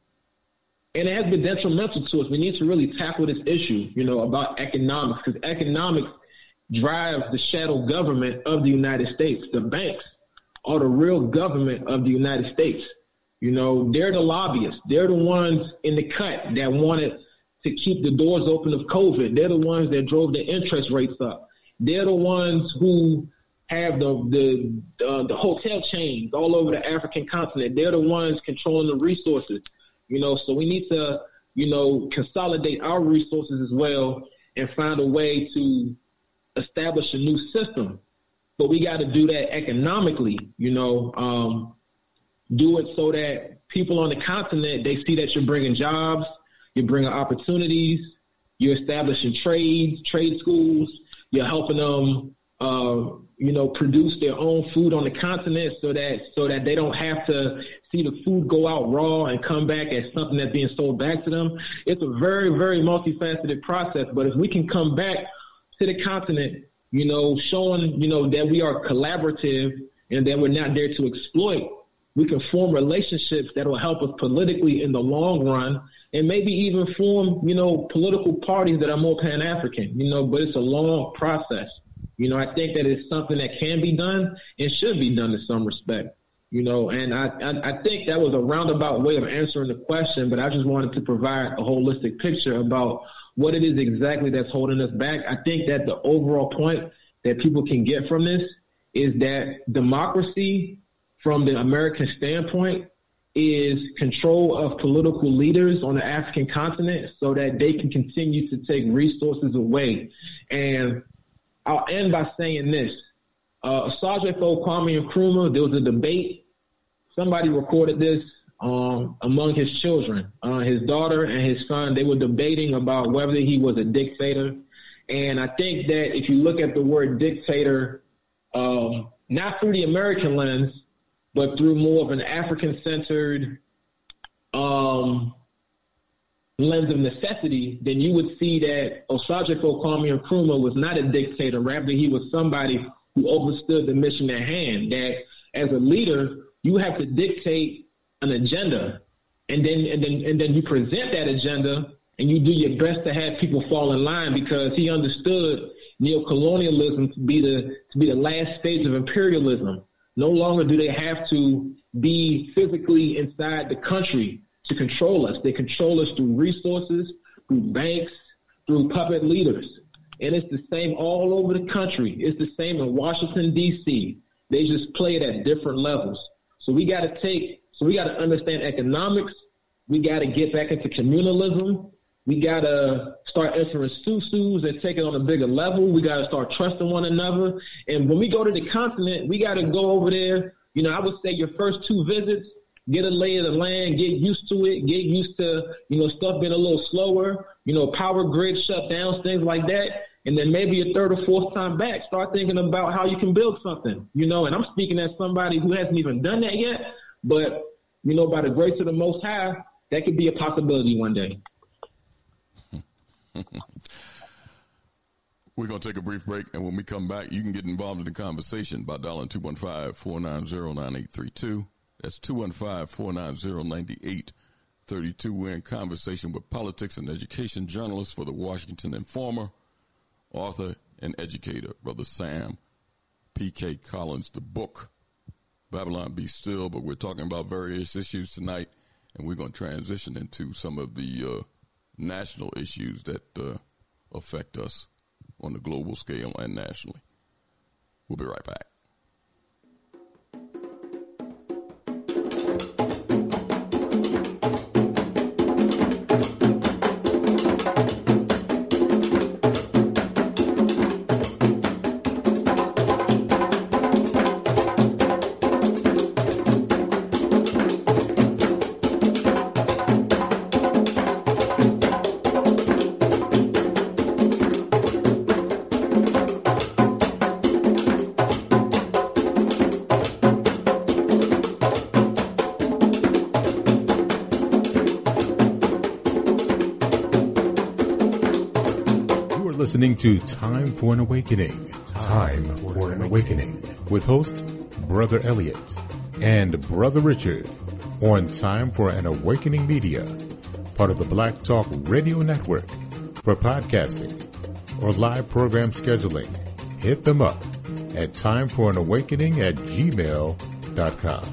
and it has been detrimental to us. We need to really tackle this issue, you know, about economics, because economics drives the shadow government of the United States. The banks are the real government of the United States. You know, they're the lobbyists. They're the ones in the cut that wanted to keep the doors open of COVID. They're the ones that drove the interest rates up. They're the ones who have the the uh, the hotel chains all over the African continent. They're the ones controlling the resources. You know, so we need to you know consolidate our resources as well and find a way to establish a new system. But we got to do that economically. You know, um, do it so that people on the continent they see that you're bringing jobs, you're bringing opportunities, you're establishing trades, trade schools, you're helping them, uh, you know, produce their own food on the continent so that so that they don't have to see the food go out raw and come back as something that's being sold back to them. It's a very very multifaceted process. But if we can come back to the continent, you know, showing you know that we are collaborative and that we're not there to exploit we can form relationships that will help us politically in the long run and maybe even form, you know, political parties that are more Pan African, you know, but it's a long process. You know, I think that it's something that can be done and should be done in some respect. You know, and I, I, I think that was a roundabout way of answering the question, but I just wanted to provide a holistic picture about what it is exactly that's holding us back. I think that the overall point that people can get from this is that democracy from the American standpoint is control of political leaders on the African continent so that they can continue to take resources away. And I'll end by saying this. Uh, Osagyefo Kwame Nkrumah, there was a debate. Somebody recorded this um, among his children. Uh, his daughter and his son, they were debating about whether he was a dictator. And I think that if you look at the word dictator, um, not through the American lens, but through more of an African centered um, lens of necessity, then you would see that Osagyefo Kwame Nkrumah was not a dictator. Rather, he was somebody who understood the mission at hand. That as a leader, you have to dictate an agenda, and then and then and then you present that agenda, and you do your best to have people fall in line because he understood neocolonialism to be the to be the last stage of imperialism. No longer do they have to be physically inside the country to control us. They control us through resources, through banks, through puppet leaders. And it's the same all over the country. It's the same in Washington, D.C. They just play it at different levels. So we got to take, so we got to understand economics. We got to get back into communalism. We got to start entering susus and take it on a bigger level. We got to start trusting one another. And when we go to the continent, we got to go over there. You know, I would say your first two visits, get a lay of the land, get used to it, get used to, you know, stuff being a little slower, you know, power grid shutdowns, things like that. And then maybe a third or fourth time back, start thinking about how you can build something, you know, and I'm speaking as somebody who hasn't even done that yet, but, you know, by the grace of the Most High, that could be a possibility one day. We're going to take a brief break, and when we come back, you can get involved in the conversation by dialing 215 490 9832. That's 215 490 9832. We're in conversation with politics and education journalist for the Washington Informer, author and educator, Brother Sam P.K. Collins. The book, Babylon Be Still, but we're talking about various issues tonight, and we're going to transition into some of the uh, national issues that uh, affect us on the global scale and nationally. We'll be right back. Listening to Time for an Awakening. Time for an Awakening with host Brother Elliot and Brother Richard on Time for an Awakening Media, part of the Black Talk Radio Network. For podcasting or live program scheduling, hit them up at timeforanawakening at gmail.com.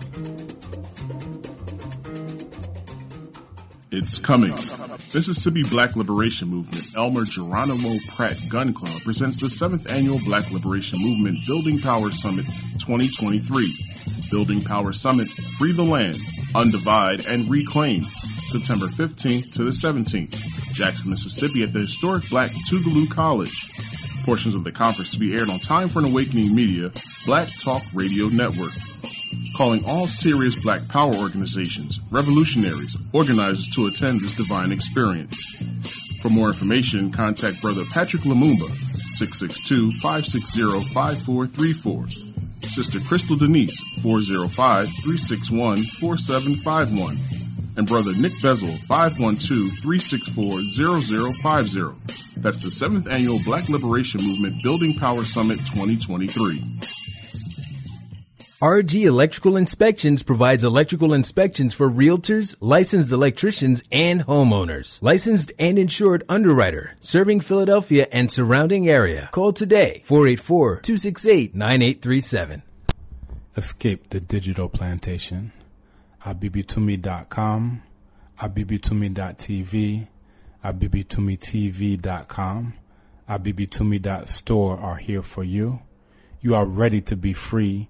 It's coming. Mississippi Black Liberation Movement Elmer Geronimo Pratt Gun Club presents the 7th Annual Black Liberation Movement Building Power Summit 2023. Building Power Summit, Free the Land, Undivide, and Reclaim, September 15th to the 17th, Jackson, Mississippi at the historic Black Tougaloo College. Portions of the conference to be aired on Time for an Awakening Media, Black Talk Radio Network calling all serious black power organizations, revolutionaries, organizers to attend this divine experience. For more information, contact Brother Patrick Lumumba, 662-560-5434. Sister Crystal Denise, 405-361-4751. And Brother Nick Bezel, 512-364-0050. That's the 7th Annual Black Liberation Movement Building Power Summit 2023. RG Electrical Inspections provides electrical inspections for realtors, licensed electricians, and homeowners. Licensed and insured underwriter, serving Philadelphia and surrounding area. Call today, 484-268-9837. Escape the digital plantation. abibitumi.com, abibitumi.tv, abibitumitv.com, abibitumi.store are here for you. You are ready to be free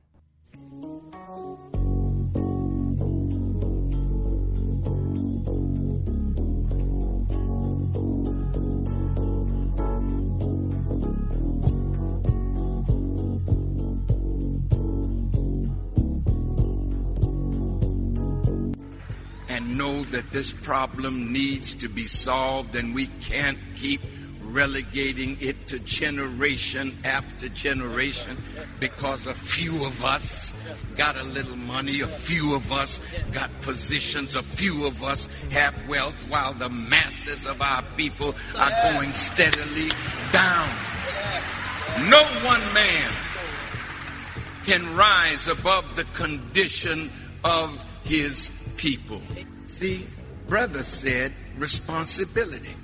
This problem needs to be solved and we can't keep relegating it to generation after generation because a few of us got a little money, a few of us got positions, a few of us have wealth while the masses of our people are going steadily down. No one man can rise above the condition of his people. See, brother said responsibility.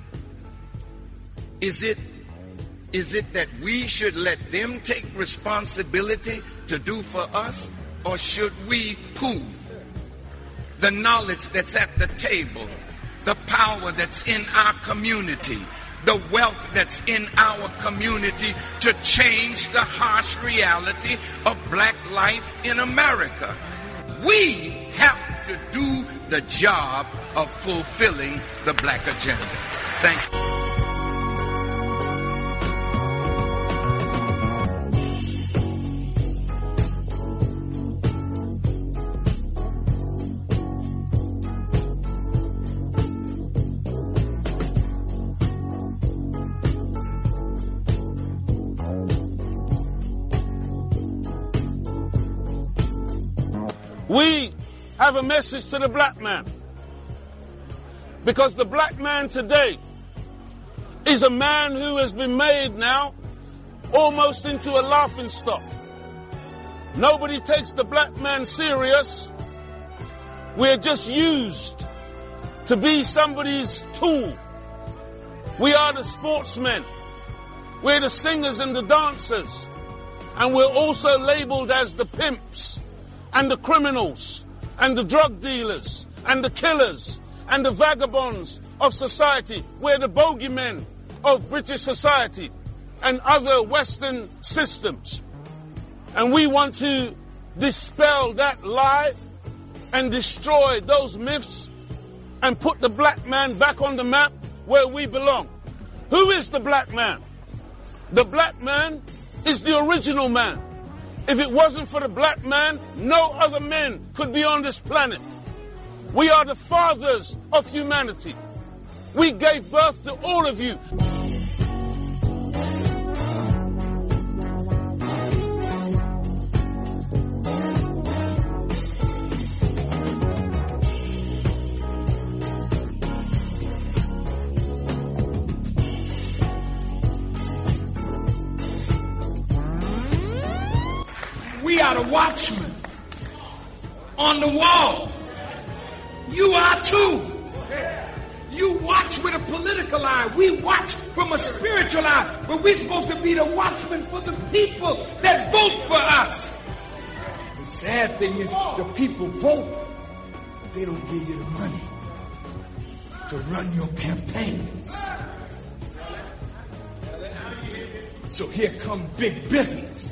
Is it is it that we should let them take responsibility to do for us or should we pool the knowledge that's at the table, the power that's in our community, the wealth that's in our community to change the harsh reality of black life in America? We have to do the job of fulfilling the black agenda. Thank you. We have a message to the black man. Because the black man today is a man who has been made now almost into a laughing stock. Nobody takes the black man serious. We're just used to be somebody's tool. We are the sportsmen. We're the singers and the dancers. And we're also labeled as the pimps and the criminals and the drug dealers and the killers and the vagabonds of society. We're the bogeymen of British society and other Western systems. And we want to dispel that lie and destroy those myths and put the black man back on the map where we belong. Who is the black man? The black man is the original man. If it wasn't for the black man, no other men could be on this planet. We are the fathers of humanity. We gave birth to all of you. We are the watchmen on the wall. You are too. You watch with a political eye. We watch from a spiritual eye. But we're supposed to be the watchmen for the people that vote for us. The sad thing is the people vote, but they don't give you the money to run your campaigns. So here come big business.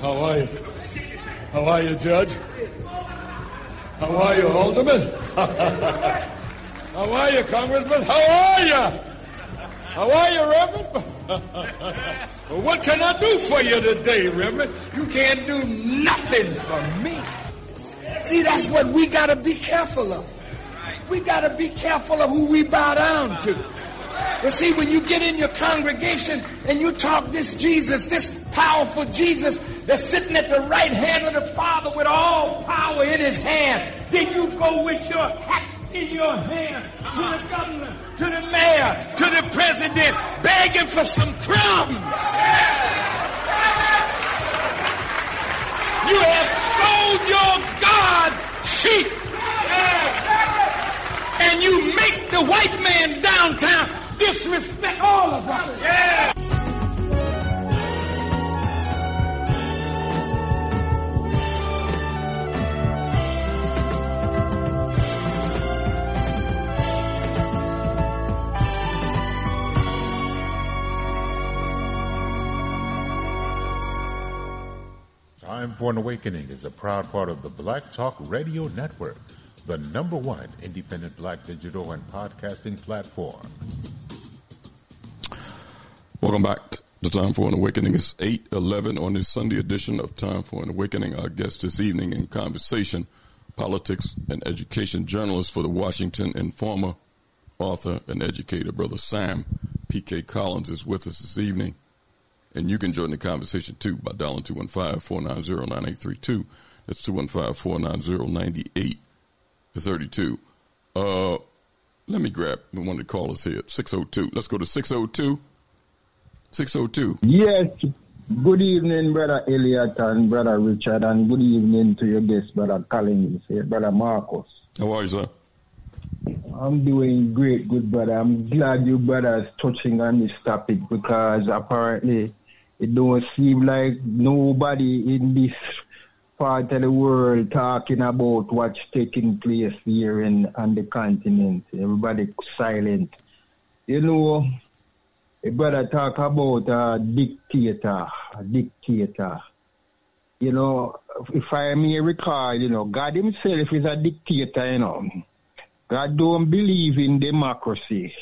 How are you? How are you, Judge? How are you, Alderman? How are you, Congressman? How are you? How are you, Reverend? what can I do for you today, Reverend? You can't do nothing for me. See, that's what we got to be careful of. We got to be careful of who we bow down to. You see, when you get in your congregation and you talk this Jesus, this powerful Jesus that's sitting at the right hand of the Father with all power in his hand, then you go with your hat in your hand to the governor, to the mayor, to the president, begging for some crumbs. You have sold your God cheap. And you make the white man downtown disrespect all of us. Yeah. Time for an Awakening is a proud part of the Black Talk Radio Network, the number one independent black digital and podcasting platform. Welcome back to Time for an Awakening. It's 8-11 on this Sunday edition of Time for an Awakening. Our guest this evening in conversation, politics and education journalist for the Washington Informer, author and educator, Brother Sam P.K. Collins is with us this evening. And you can join the conversation too by dialing 215-490-9832. That's 215-490-9832. Uh, let me grab the one of the callers here. 602. Let's go to 602. 602. Yes. Good evening, Brother Elliott and Brother Richard, and good evening to your guest, Brother Collins, here, Brother Marcus. How are you, sir? I'm doing great, good brother. I'm glad you brothers touching on this topic because apparently it don't seem like nobody in this part of the world talking about what's taking place here in on the continent. Everybody silent. You know, a brother talk about a dictator, a dictator. You know, if I may recall, you know, God himself is a dictator, you know. God don't believe in democracy.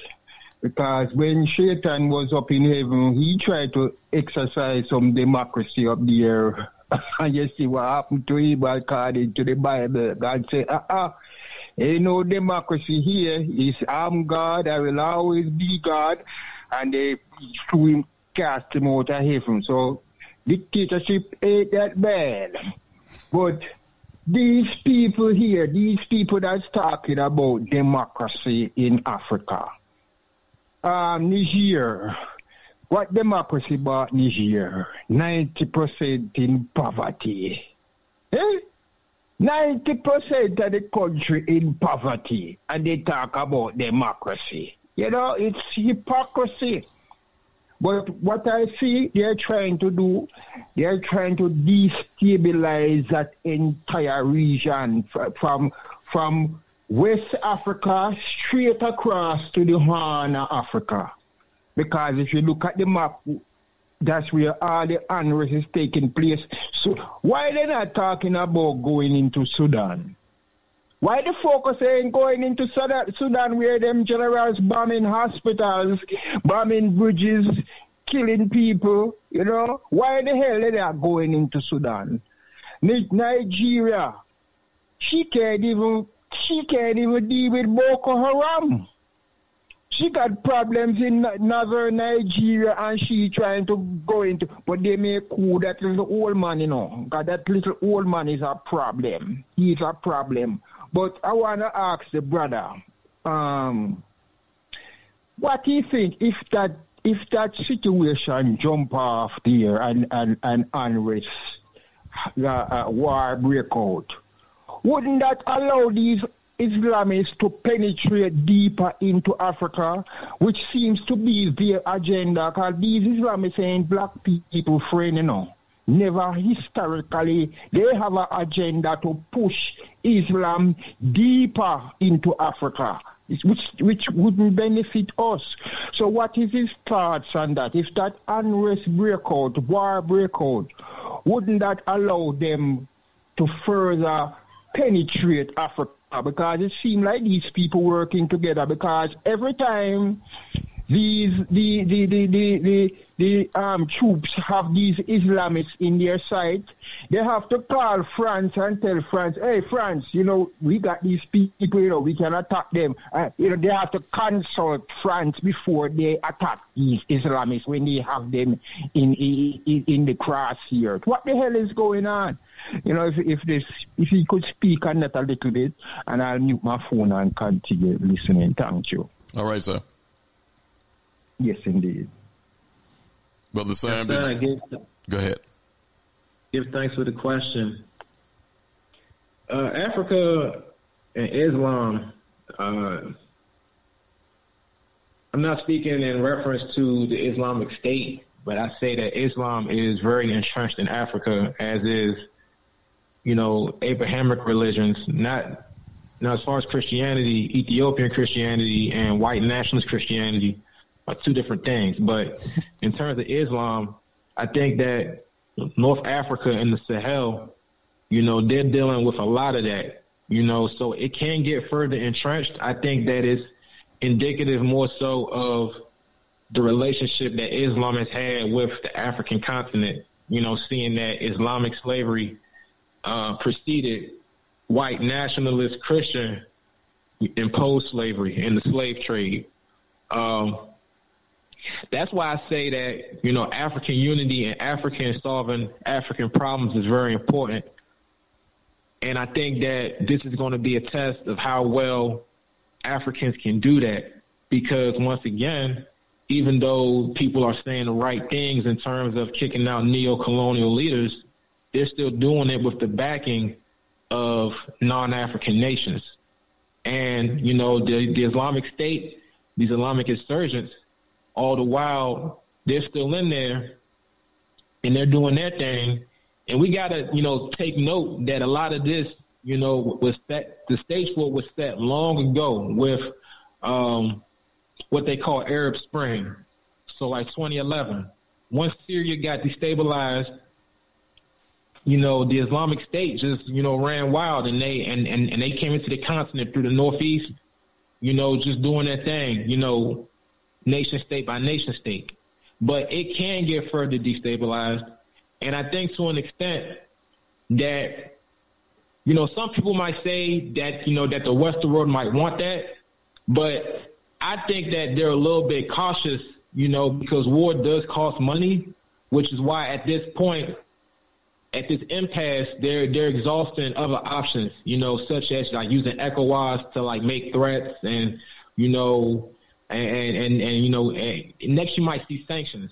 Because when Satan was up in heaven, he tried to exercise some democracy up there. And you see what happened to him according to the Bible. God said, uh-uh, ain't no democracy here. It's, I'm God, I will always be God. And they threw him, cast him out of heaven. So dictatorship ain't that bad. But these people here, these people that's talking about democracy in Africa, um, Niger, what democracy brought Niger? 90% in poverty. Eh? 90% of the country in poverty, and they talk about democracy. You know, it's hypocrisy. But what I see they're trying to do, they're trying to destabilize that entire region from from West Africa straight across to the Horn of Africa. Because if you look at the map, that's where all the unrest is taking place. So why they not talking about going into Sudan? Why the focus ain't going into Sudan, where them generals bombing hospitals, bombing bridges, killing people, you know? Why the hell are they not going into Sudan? Nigeria, she can't even, she can't even deal with Boko Haram. She got problems in northern Nigeria and she trying to go into, but they make cool that little old man, you know, because that little old man is a problem. He's a problem. But I want to ask the brother, um, what do you think if that if that situation jump off there and and and unrest, uh, uh, war break out, wouldn't that allow these Islamists to penetrate deeper into Africa, which seems to be their agenda? Because these Islamists ain't black people friend, you know. Never historically, they have an agenda to push Islam deeper into Africa, which which wouldn't benefit us. So, what is his thoughts on that? If that unrest break out, war break out, wouldn't that allow them to further penetrate Africa? Because it seems like these people working together. Because every time these the the the the, the, the um, troops have these Islamists in their sight, they have to call France and tell France, hey France, you know we got these people, you know we can attack them. Uh, you know they have to consult France before they attack these Islamists when they have them in in, in the crosshairs. What the hell is going on? You know, if if this if he could speak on that a little bit, and I'll mute my phone and continue listening. Thank you. All right, sir. Yes, indeed. Brother Sam, Yes, sir, did give, go ahead. give thanks for the question. Uh, Africa and Islam, uh, I'm not speaking in reference to the Islamic State, but I say that Islam is very entrenched in Africa, as is, you know, Abrahamic religions. Not now, as far as Christianity, Ethiopian Christianity and white nationalist Christianity are two different things. But in terms of Islam, I think that North Africa and the Sahel, you know, they're dealing with a lot of that, you know, so it can get further entrenched. I think that is indicative more so of the relationship that Islam has had with the African continent, you know, seeing that Islamic slavery uh, preceded white nationalist Christian imposed slavery and the slave trade. Um, that's why I say that, you know, African unity and African solving African problems is very important. And I think that this is going to be a test of how well Africans can do that. Because once again, even though people are saying the right things in terms of kicking out neo-colonial leaders, they're still doing it with the backing of non-African nations. And, you know, the, the Islamic State, these Islamic insurgents, all the while they're still in there and they're doing their thing. And we got to, you know, take note that a lot of this, you know, was set, the stage for was set long ago with um, what they call Arab Spring. So like 2011, once Syria got destabilized, you know, the Islamic State just, you know, ran wild and they, and, and, and they came into the continent through the Northeast, you know, just doing their thing, you know, nation state by nation state. But it can get further destabilized. And I think to an extent that, you know, some people might say that, you know, that the Western world might want that. But I think that they're a little bit cautious, you know, because war does cost money, which is why at this point, at this impasse, they're they're exhausting other options, you know, such as like using ECOWAS to like make threats and, you know, and and and you know, and next you might see sanctions.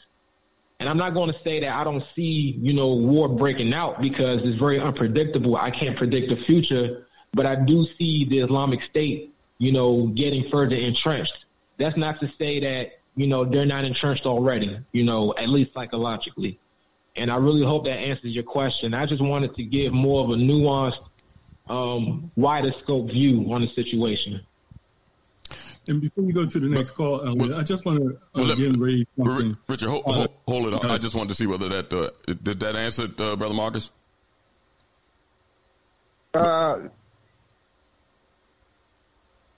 And I'm not going to say that I don't see, you know, war breaking out because it's very unpredictable. I can't predict the future, but I do see the Islamic State, you know, getting further entrenched. That's not to say that, you know, they're not entrenched already, you know, at least psychologically. And I really hope that answers your question. I just wanted to give more of a nuanced, um, wider scope view on the situation. And before we go to the next call, Elliott, I just want to uh, again raise something. Richard, hold, Uh, hold, hold it on. I just wanted to see whether that uh, did that answer, uh, brother Marcus. Uh,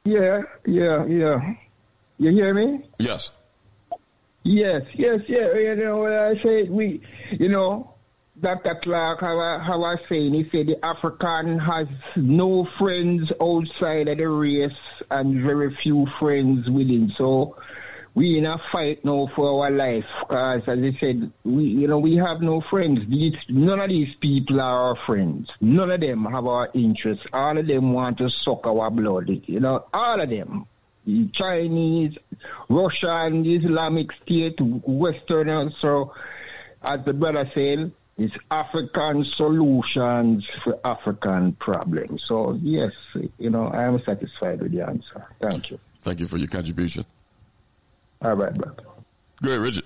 Yeah, yeah, yeah. You hear me? Yes. Yes, yes, yeah. You know what I say? We, you know, Dr. Clarke how I, how I saying. He said the African has no friends outside of the race and very few friends within. So we in a fight now for our life. Because as I said, we you know we have no friends. These none of these people are our friends. None of them have our interests. All of them want to suck our blood. You know, all of them. The Chinese, Russian, Islamic State, Westerners. So, as the brother said, it's African solutions for African problems. So, yes, you know, I am satisfied with the answer. Thank you. Thank you for your contribution. All right, brother. Great, Richard.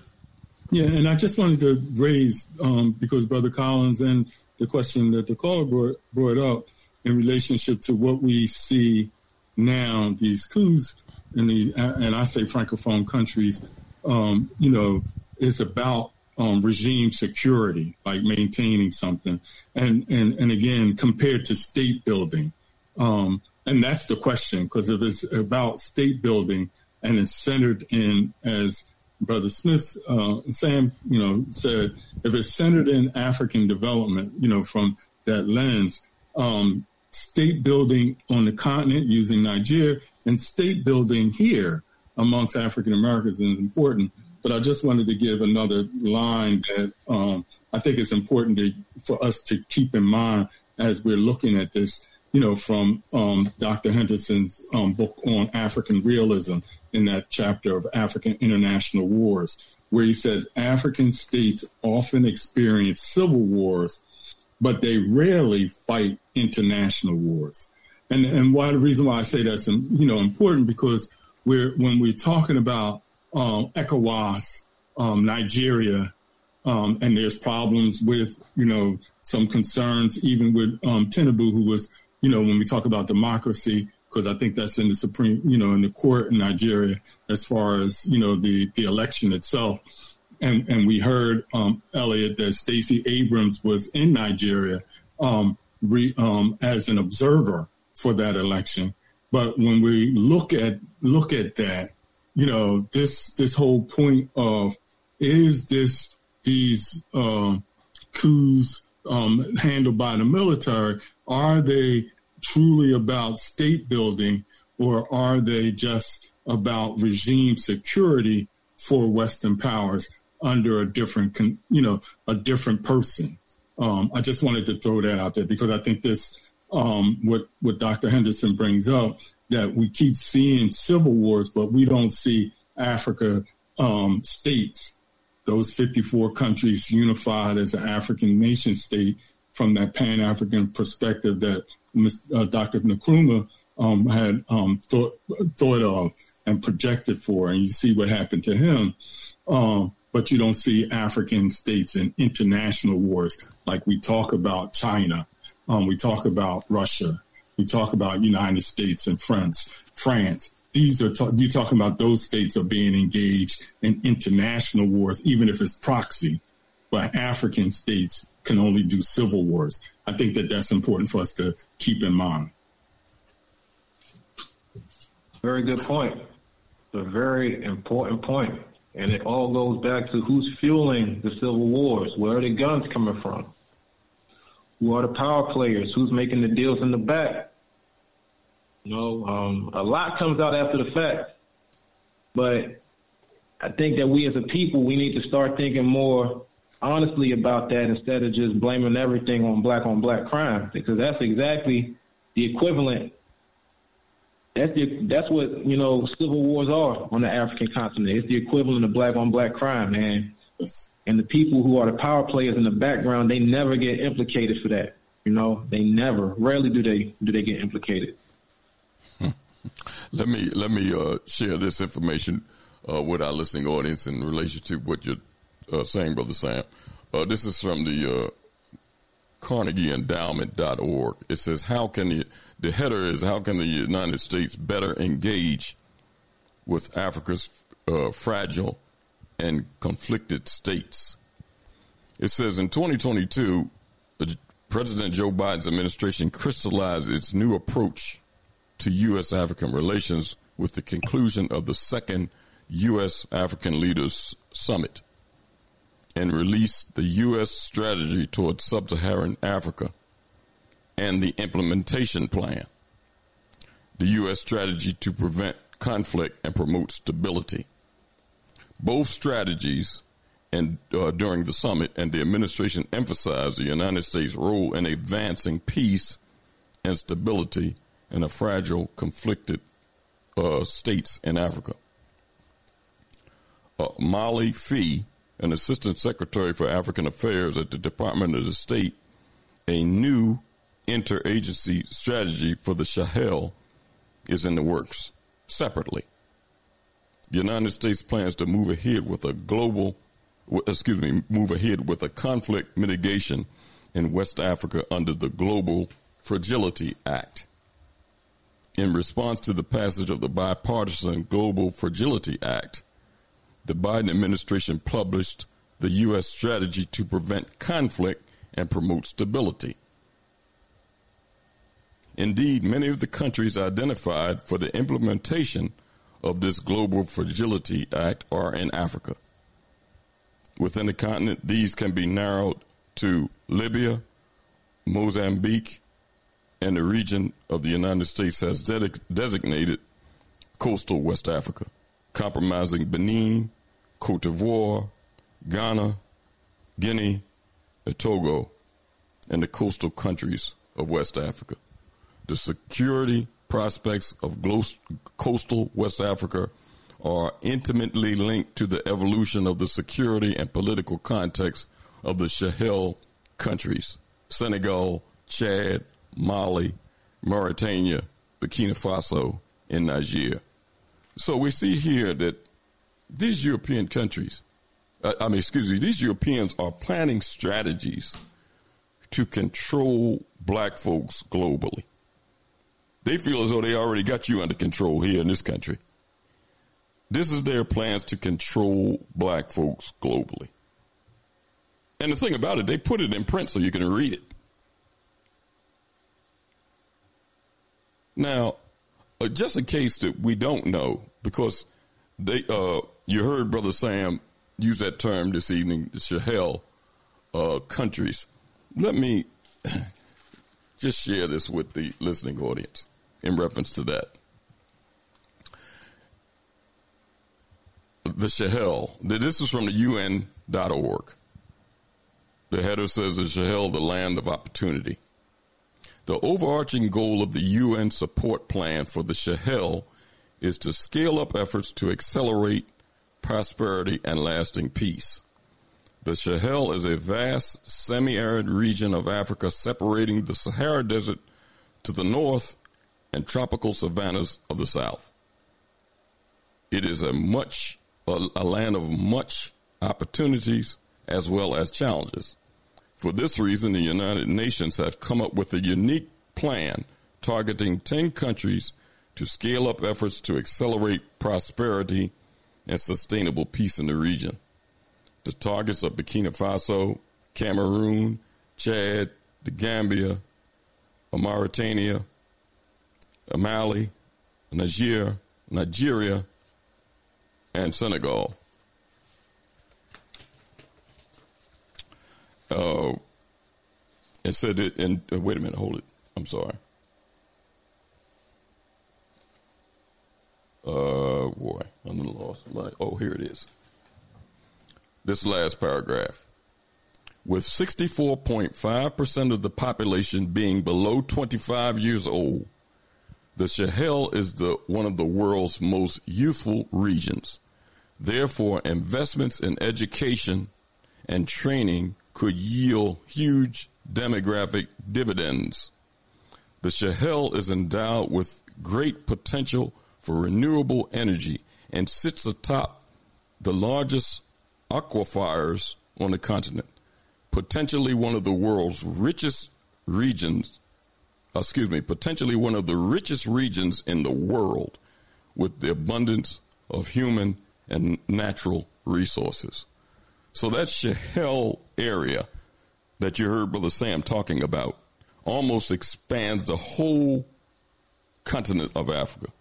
Yeah, and I just wanted to raise, um, because Brother Collins and the question that the caller brought, brought up in relationship to what we see now, these coups in the, and I say francophone countries, um, you know, it's about um, regime security, like maintaining something, and and and again compared to state building, um, and that's the question because if it's about state building and it's centered in as Brother Smith, uh, Sam, you know, said, if it's centered in African development, you know, from that lens, um, state building on the continent using Nigeria and state building here amongst African Americans is important. But I just wanted to give another line that um, I think is important to, for us to keep in mind as we're looking at this, you know, from um, Dr. Henderson's um, book on African realism in that chapter of African international wars, where he said African states often experience civil wars, but they rarely fight international wars. And and why the reason why I say that's you know important because we're when we're talking about um, ECOWAS, um, Nigeria, um, and there's problems with you know some concerns even with um, Tinubu, who was you know when we talk about democracy, because I think that's in the supreme you know in the court in Nigeria as far as you know the the election itself. And, and we heard um, Elliott that Stacey Abrams was in Nigeria um, re, um, as an observer for that election. But when we look at look at that, you know, this this whole point of is this these um, coups um, handled by the military are they truly about state building or are they just about regime security for Western powers under a different, you know, a different person? Um, I just wanted to throw that out there because I think this um, what what Dr. Henderson brings up that we keep seeing civil wars, but we don't see Africa um, states, those 54 countries unified as an African nation state from that Pan African perspective that uh, Dr. Nkrumah um, had um, thought thought of and projected for, and you see what happened to him. Um, but you don't see African states in international wars like we talk about China um, we talk about Russia. We talk about United States and France. France. These are ta- you're talking about those states are being engaged in international wars, even if it's proxy. But African states can only do civil wars. I think that that's important for us to keep in mind. Very good point. A very important point. And it all goes back to who's fueling the civil wars. Where are the guns coming from? Who are the power players? Who's making the deals in the back? You know, um, a lot comes out after the fact, but I think that we as a people we need to start thinking more honestly about that instead of just blaming everything on black on black crime because that's exactly the equivalent. That's the, that's what you know civil wars are on the African continent. It's the equivalent of black on black crime, man and the people who are the power players in the background, they never get implicated for that. You know, they never. Rarely do they do they get implicated. let me let me uh, share this information uh, with our listening audience in relation to what you're uh, saying, Brother Sam. Uh, this is from the uh, CarnegieEndowment.org. It says, "How can the the header is How can the United States better engage with Africa's uh, fragile and conflicted states. It says in 2022, President Joe Biden's administration crystallized its new approach to U.S. African relations with the conclusion of the second U.S. African Leaders Summit and released the U.S. strategy towards sub Saharan Africa and the implementation plan. The U.S. strategy to prevent conflict and promote stability. Both strategies and uh, during the summit and the administration emphasized the United States' role in advancing peace and stability in a fragile, conflicted uh, states in Africa. Uh, Molly Phee, an assistant secretary for African Affairs at the Department of the State, a new interagency strategy for the Sahel is in the works separately. The United States plans to move ahead with a global, excuse me, move ahead with a conflict mitigation in West Africa under the Global Fragility Act. In response to the passage of the bipartisan Global Fragility Act, the Biden administration published the U.S. strategy to prevent conflict and promote stability. Indeed, many of the countries identified for the implementation of this Global Fragility Act are in Africa. Within the continent, these can be narrowed to Libya, Mozambique, and the region of the United States has de- designated coastal West Africa, comprising Benin, Cote d'Ivoire, Ghana, Guinea, and Togo, and the coastal countries of West Africa the security prospects of coastal West Africa are intimately linked to the evolution of the security and political context of the Sahel countries Senegal, Chad, Mali, Mauritania, Burkina Faso, and Niger. So we see here that these European countries, uh, I mean, excuse me, these Europeans are planning strategies to control black folks globally. They feel as though they already got you under control here in this country. This is their plans to control black folks globally. And the thing about it, they put it in print so you can read it. Now, uh, just in case that we don't know, because they, uh, you heard Brother Sam use that term this evening, the Sahel uh, countries. Let me just share this with the listening audience in reference to that. The Sahel. This is from the UN.org. The header says the Sahel, the land of opportunity. The overarching goal of the UN support plan for the Sahel is to scale up efforts to accelerate prosperity and lasting peace. The Sahel is a vast semi-arid region of Africa separating the Sahara Desert to the north and tropical savannas of the South. It is a much a, a land of much opportunities as well as challenges. For this reason, the United Nations have come up with a unique plan targeting 10 countries to scale up efforts to accelerate prosperity and sustainable peace in the region. The targets are Burkina Faso, Cameroon, Chad, the Gambia, Mauritania, Mali, Niger, Nigeria, and Senegal. Uh, it said it in, uh, wait a minute, hold it. I'm sorry. Uh, boy, I'm lost. Oh, here it is. This last paragraph. With 64.5% of the population being below 25 years old, the Sahel is the one of the world's most youthful regions. Therefore, investments in education and training could yield huge demographic dividends. The Sahel is endowed with great potential for renewable energy and sits atop the largest aquifers on the continent, potentially one of the world's richest regions excuse me, potentially one of the richest regions in the world with the abundance of human and natural resources. So that Sahel area that you heard Brother Sam talking about almost expands the whole continent of Africa.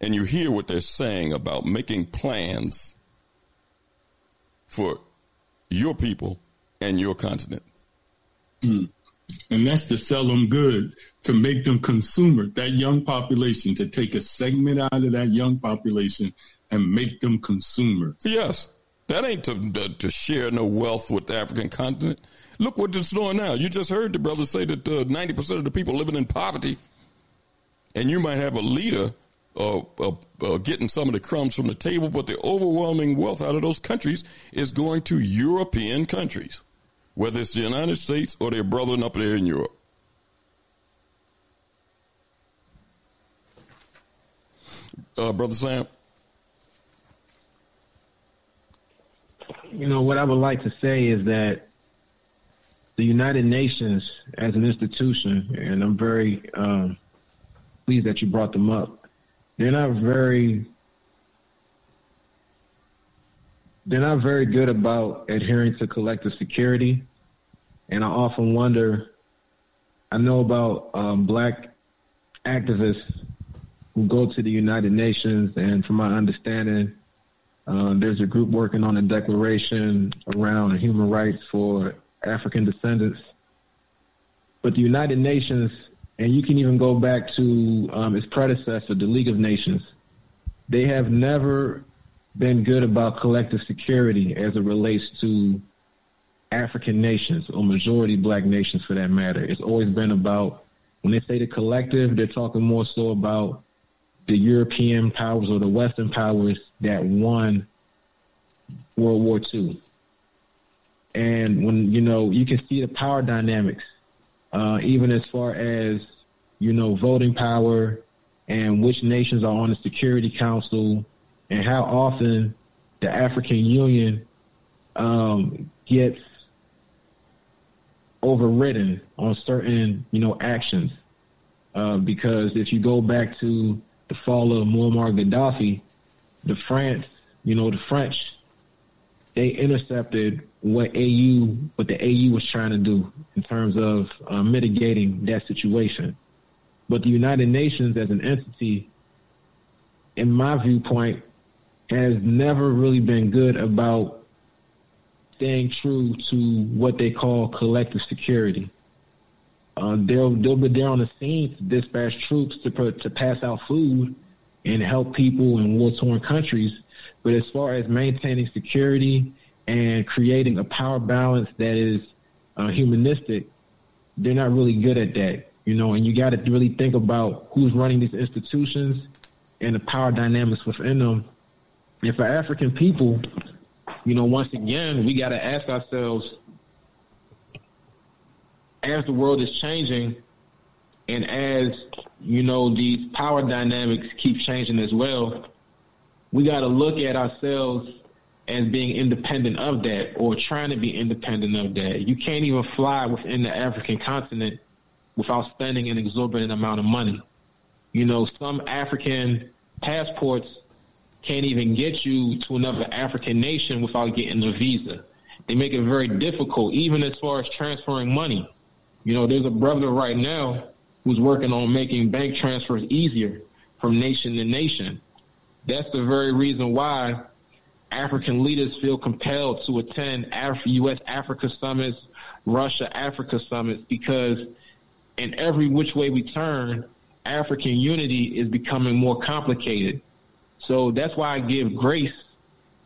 And you hear what they're saying about making plans for your people and your continent. Mm. And that's to sell them goods, to make them consumer, that young population, to take a segment out of that young population and make them consumers. Yes. That ain't to, to share no wealth with the African continent. Look what it's doing now. You just heard the brother say that uh, 90% of the people living in poverty, and you might have a leader uh, uh, uh, getting some of the crumbs from the table, but the overwhelming wealth out of those countries is going to European countries, whether it's the United States or their brethren up there in Europe. Uh, Brother Sam? You know, what I would like to say is that the United Nations as an institution, and I'm very um, pleased that you brought them up, they're not very they're not very good about adhering to collective security. And I often wonder, I know about um, black activists who go to the United Nations, and from my understanding, uh, there's a group working on a declaration around human rights for African descendants. But the United Nations, and you can even go back to um, its predecessor, the League of Nations, they have never been good about collective security as it relates to African nations or majority black nations for that matter. It's always been about, when they say the collective, they're talking more so about the European powers or the Western powers that won World War II. And when, you know, you can see the power dynamics, uh, even as far as, you know, voting power and which nations are on the Security Council and how often the African Union um, gets overridden on certain, you know, actions. Uh, because if you go back to the fall of Muammar Gaddafi, the France, you know, the French, they intercepted what AU, what the AU was trying to do in terms of uh, mitigating that situation. But the United Nations as an entity, in my viewpoint, has never really been good about staying true to what they call collective security. Uh, they'll they'll be there on the scene to dispatch troops to to pass out food and help people in war torn countries. But as far as maintaining security and creating a power balance that is uh, humanistic, they're not really good at that. You know, and you got to really think about who's running these institutions and the power dynamics within them. And for African people, you know, once again, we got to ask ourselves as the world is changing and as, you know, these power dynamics keep changing as well, we got to look at ourselves as being independent of that or trying to be independent of that. You can't even fly within the African continent without spending an exorbitant amount of money. You know, some African passports can't even get you to another African nation without getting a visa. They make it very difficult, even as far as transferring money. You know, there's a brother right now who's working on making bank transfers easier from nation to nation. That's the very reason why African leaders feel compelled to attend Af- U.S. Africa summits, Russia Africa summits, because in every which way we turn, African unity is becoming more complicated. So that's why I give grace,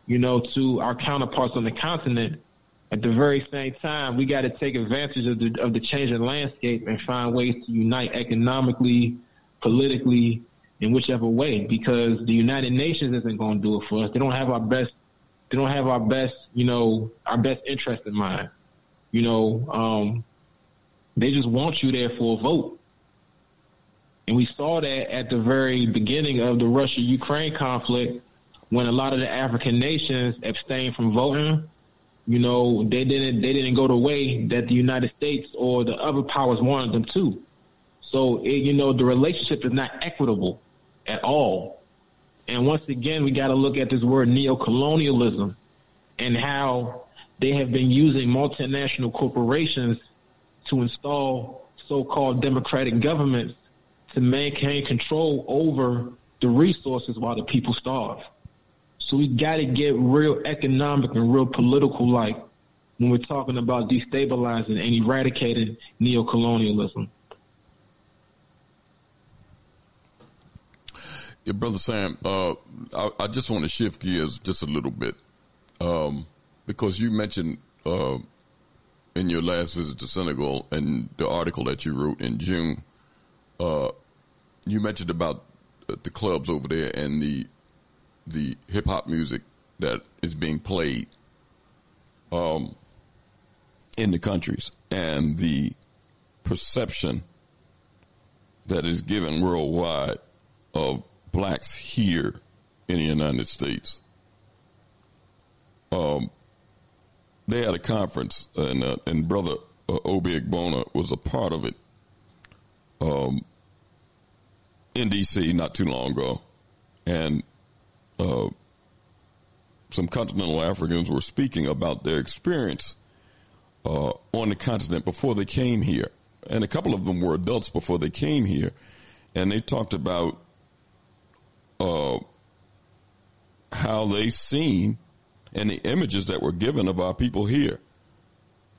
you know, to our counterparts on the continent. At the very same time, we got to take advantage of the, of the changing landscape and find ways to unite economically, politically, in whichever way, because the United Nations isn't going to do it for us. They don't have our best. They don't have our best, you know, our best interest in mind. You know, um, they just want you there for a vote. And we saw that at the very beginning of the Russia Ukraine conflict when a lot of the African nations abstained from voting. You know, they didn't they didn't go the way that the United States or the other powers wanted them to. So it, you know, the relationship is not equitable at all. And once again, we got to look at this word neocolonialism and how they have been using multinational corporations to install so-called democratic governments to maintain control over the resources while the people starve. So we got to get real economic and real political like when we're talking about destabilizing and eradicating neocolonialism. Yeah, brother Sam, uh, I, I, just want to shift gears just a little bit um, because you mentioned uh, in your last visit to Senegal and the article that you wrote in June, uh, you mentioned about the clubs over there and the the hip hop music that is being played um, in the countries and the perception that is given worldwide of blacks here in the United States. Um, they had a conference, and uh, and brother uh, Obi Egbuna was a part of it. Um, in D.C. not too long ago, and uh, some continental Africans were speaking about their experience uh, on the continent before they came here, and a couple of them were adults before they came here, and they talked about uh, how they seen and the images that were given of our people here.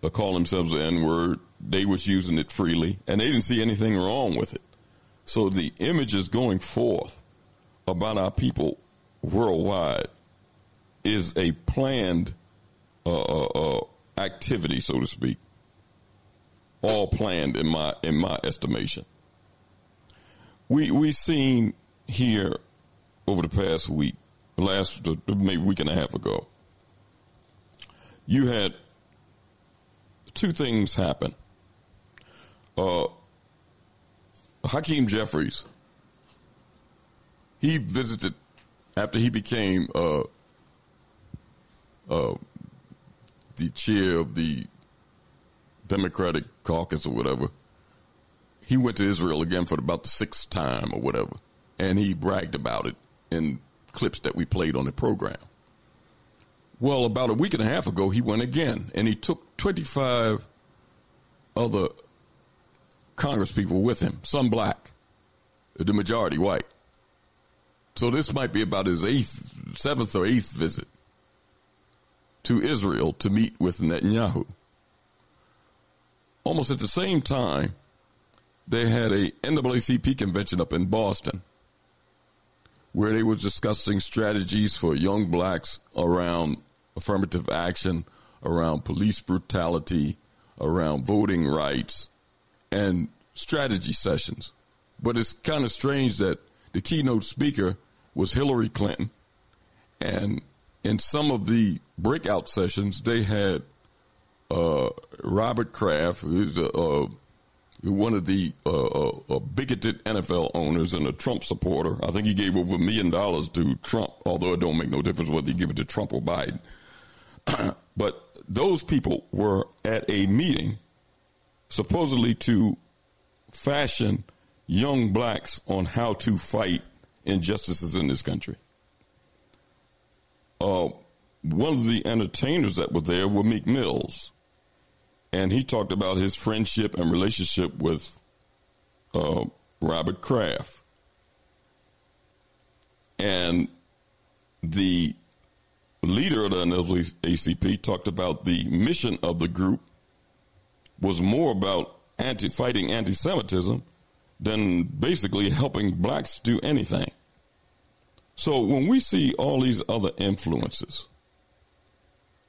They call themselves the N word. They was using it freely, and they didn't see anything wrong with it. So the images going forth about our people worldwide is a planned uh, uh, uh, activity, so to speak. All planned in my in my estimation. We we seen here over the past week, last maybe week and a half ago, you had two things happen. Uh, Hakeem Jeffries, he visited after he became uh, uh, the chair of the Democratic caucus or whatever. He went to Israel again for about the sixth time or whatever, and he bragged about it in clips that we played on the program. Well, about a week and a half ago, he went again, and he took 25 other congresspeople with him, some black, the majority white. So this might be about his eighth, seventh or eighth visit to Israel to meet with Netanyahu. Almost at the same time, they had a NAACP convention up in Boston where they were discussing strategies for young blacks around affirmative action, around police brutality, around voting rights, and strategy sessions. But it's kind of strange that the keynote speaker was Hillary Clinton, and in some of the breakout sessions, they had uh, Robert Kraft, who's a, a one of the uh, uh, bigoted NFL owners and a Trump supporter. I think he gave over a million dollars to Trump, although it don't make no difference whether you give it to Trump or Biden. but those people were at a meeting supposedly to fashion young blacks on how to fight injustices in this country. Uh, one of the entertainers that were there were Meek Mills and he talked about his friendship and relationship with uh, Robert Kraft. And the leader of the NAACP talked about the mission of the group was more about anti fighting anti-Semitism than basically helping blacks do anything. So when we see all these other influences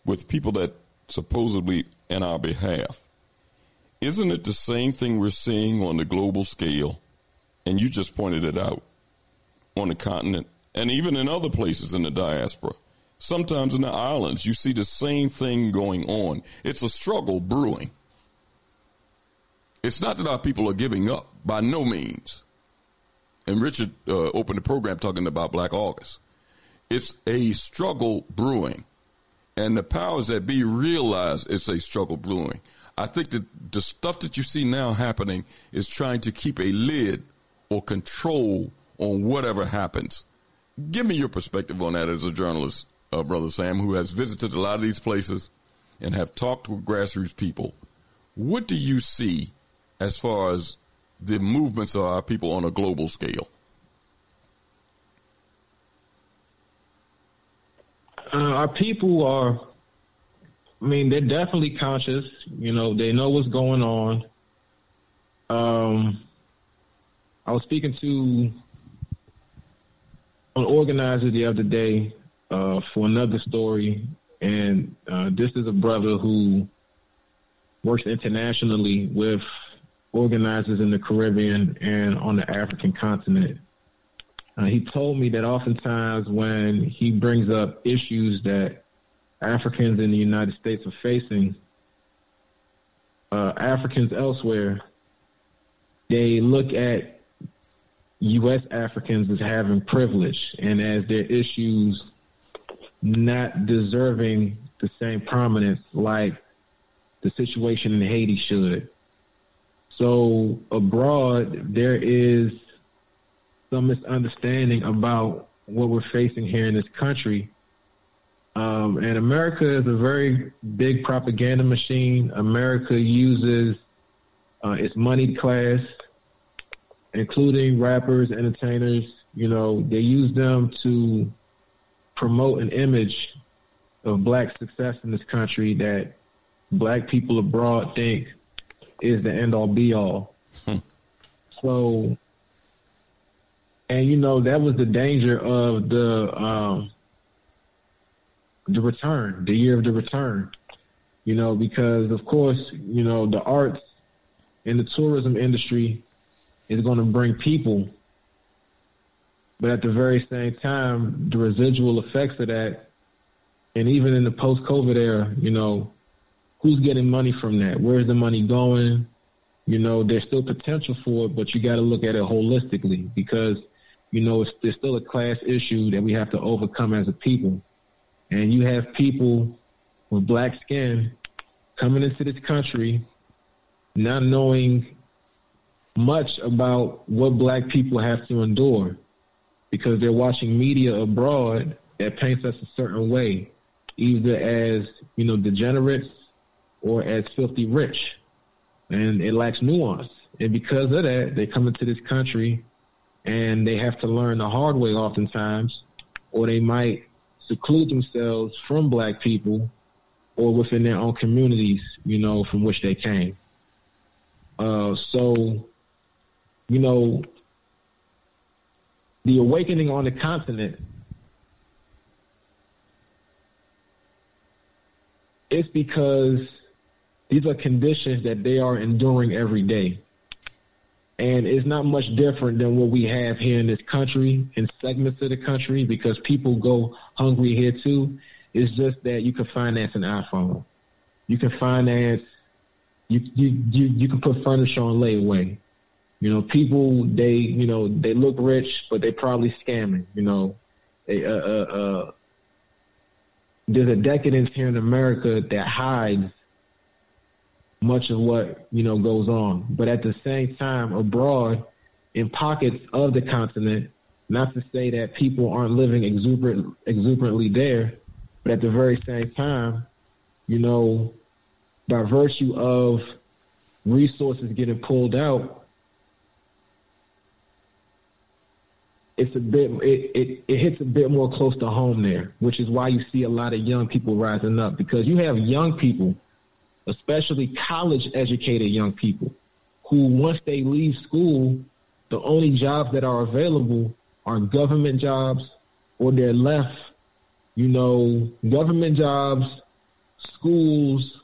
with people that supposedly in our behalf. Isn't it the same thing we're seeing on the global scale? And you just pointed it out on the continent and even in other places in the diaspora. Sometimes in the islands, you see the same thing going on. It's a struggle brewing. It's not that our people are giving up, by no means. And Richard uh, opened the program talking about Black August. It's a struggle brewing and the powers that be realize it's a struggle brewing. I think that the stuff that you see now happening is trying to keep a lid or control on whatever happens. Give me your perspective on that as a journalist, uh, Brother Sam, who has visited a lot of these places and have talked with grassroots people. What do you see as far as the movements of our people on a global scale? Uh, our people are, I mean, they're definitely conscious. You know, they know what's going on. Um, I was speaking to an organizer the other day uh, for another story, and uh, this is a brother who works internationally with organizers in the Caribbean and on the African continent. Uh, he told me that oftentimes when he brings up issues that Africans in the United States are facing, uh, Africans elsewhere, they look at U.S. Africans as having privilege and as their issues not deserving the same prominence like the situation in Haiti should. So abroad, there is some misunderstanding about what we're facing here in this country. Um, and America is a very big propaganda machine. America uses uh, its money class, including rappers, entertainers. You know, they use them to promote an image of black success in this country that black people abroad think is the end all be all. so and you know that was the danger of the um, the return, the year of the return. You know, because of course, you know the arts and the tourism industry is going to bring people, but at the very same time, the residual effects of that, and even in the post-COVID era, you know, who's getting money from that? Where's the money going? You know, there's still potential for it, but you got to look at it holistically because you know, it's, there's still a class issue that we have to overcome as a people. And you have people with black skin coming into this country not knowing much about what black people have to endure because they're watching media abroad that paints us a certain way, either as, you know, degenerates or as filthy rich. And it lacks nuance. And because of that, they come into this country and they have to learn the hard way oftentimes, or they might seclude themselves from black people or within their own communities, you know, from which they came. Uh, so, you know, the awakening on the continent it's because these are conditions that they are enduring every day and it's not much different than what we have here in this country in segments of the country because people go hungry here too. It's just that you can finance an iPhone, you can finance, you you you, you can put furniture on layaway. You know, people they you know they look rich, but they probably scamming. You know, they, uh, uh, uh, there's a decadence here in America that hides much of what you know goes on. But at the same time, abroad, in pockets of the continent, not to say that people aren't living exuberant, exuberantly there, but at the very same time, you know, by virtue of resources getting pulled out, it's a bit it, it, it hits a bit more close to home there, which is why you see a lot of young people rising up because you have young people especially college educated young people who once they leave school, the only jobs that are available are government jobs or they're left, you know, government jobs, schools,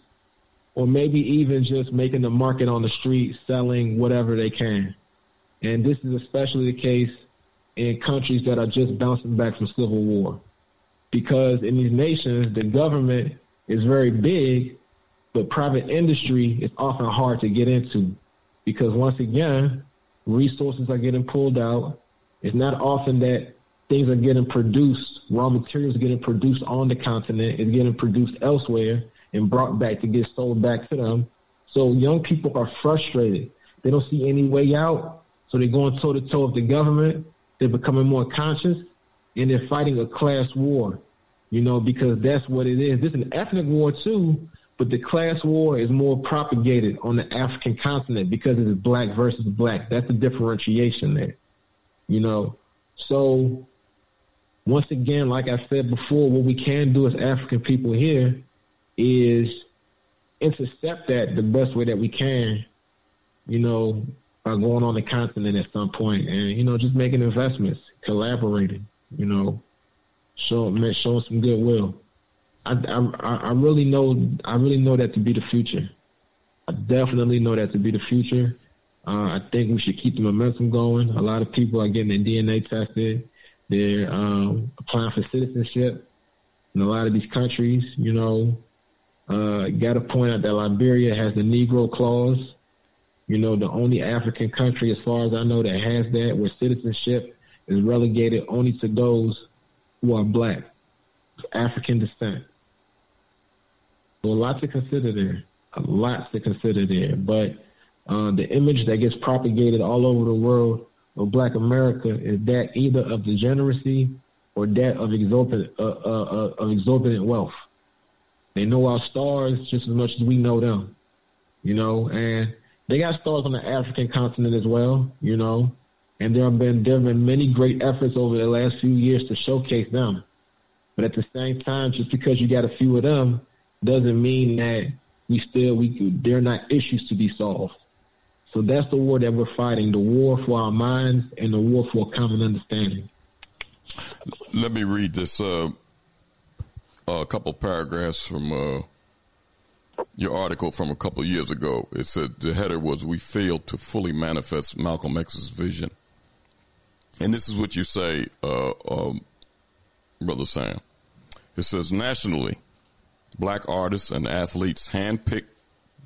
or maybe even just making the market on the street selling whatever they can. And this is especially the case in countries that are just bouncing back from civil war. Because in these nations, the government is very big but private industry is often hard to get into because once again, resources are getting pulled out. It's not often that things are getting produced, raw materials getting produced on the continent, it's getting produced elsewhere and brought back to get sold back to them. So young people are frustrated. They don't see any way out. So they're going toe to toe with the government. They're becoming more conscious and they're fighting a class war, you know, because that's what it is. This is an ethnic war too, but the class war is more propagated on the African continent because it is black versus black. That's the differentiation there. You know, so once again, like I said before, what we can do as African people here is intercept that the best way that we can, you know, by going on the continent at some point and, you know, just making investments, collaborating, you know, showing, showing some goodwill. I, I, I really know, I really know that to be the future. I definitely know that to be the future. Uh, I think we should keep the momentum going. A lot of people are getting their DNA tested. They're um, applying for citizenship in a lot of these countries. You know, uh, got to point out that Liberia has the Negro clause. You know, the only African country, as far as I know, that has that, where citizenship is relegated only to those who are black, African descent. A lot to consider there. A lot to consider there. But uh, the image that gets propagated all over the world of Black America is that either of degeneracy or that of exorbitant uh, uh, uh, of exorbitant wealth. They know our stars just as much as we know them, you know, and they got stars on the African continent as well, you know, and there have been there have been many great efforts over the last few years to showcase them. But at the same time, just because you got a few of them doesn't mean that we still we they're not issues to be solved. So that's the war that we're fighting: the war for our minds and the war for common understanding. Let me read this uh, a couple paragraphs from uh, your article from a couple years ago. It said the header was "We failed to fully manifest Malcolm X's vision," and this is what you say, uh, um, brother Sam. It says nationally, black artists and athletes handpicked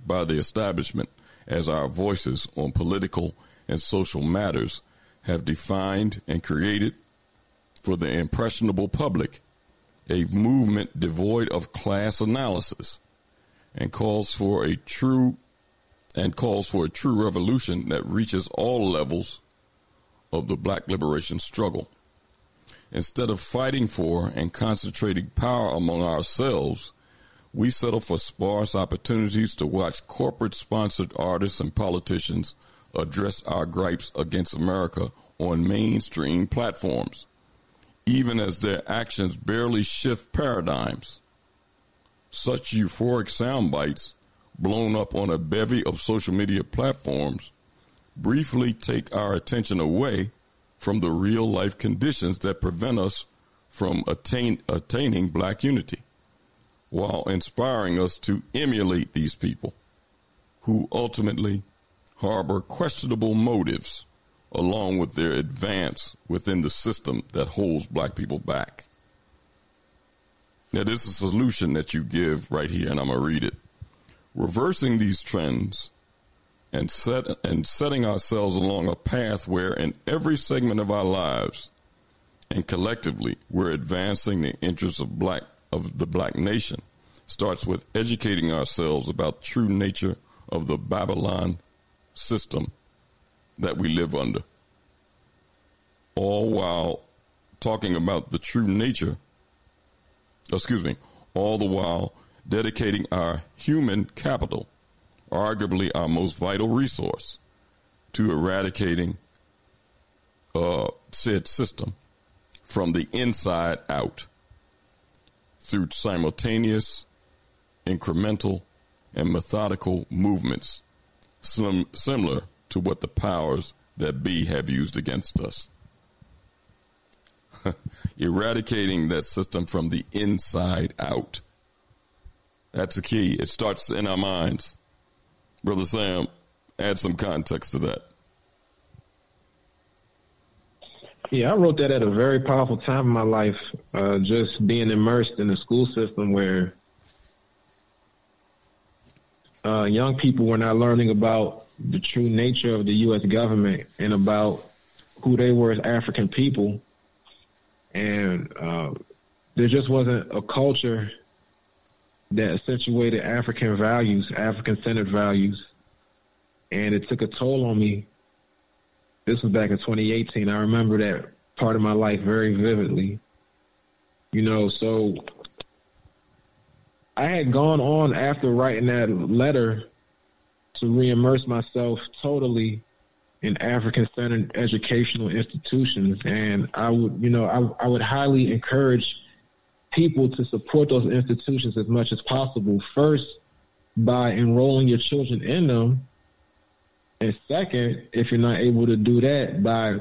by the establishment as our voices on political and social matters have defined and created for the impressionable public a movement devoid of class analysis and calls for a true and calls for a true revolution that reaches all levels of the black liberation struggle. Instead of fighting for and concentrating power among ourselves, we settle for sparse opportunities to watch corporate sponsored artists and politicians address our gripes against America on mainstream platforms, even as their actions barely shift paradigms. Such euphoric sound bites, blown up on a bevy of social media platforms, briefly take our attention away from the real life conditions that prevent us from attain, attaining black unity while inspiring us to emulate these people who ultimately harbor questionable motives along with their advance within the system that holds black people back. Now, this is a solution that you give right here, and I'm going to read it. Reversing these trends and set and setting ourselves along a path where in every segment of our lives and collectively we're advancing the interests of black of the black nation starts with educating ourselves about true nature of the Babylon system that we live under. All while talking about the true nature, excuse me, all the while dedicating our human capital, arguably our most vital resource, to eradicating uh, said system from the inside out through simultaneous, incremental, and methodical movements sim- similar to what the powers that be have used against us. Eradicating that system from the inside out. That's the key. It starts in our minds. Brother Sam, add some context to that. Yeah, I wrote that at a very powerful time in my life, uh, just being immersed in a school system where uh, young people were not learning about the true nature of the U.S. government and about who they were as African people. And uh, there just wasn't a culture that accentuated African values, African centered values. And it took a toll on me this was back in 2018. I remember that part of my life very vividly. You know, so I had gone on after writing that letter to reimmerse myself totally in African-centered educational institutions, and I would, you know, I, I would highly encourage people to support those institutions as much as possible. First, by enrolling your children in them, and second, if you're not able to do that, by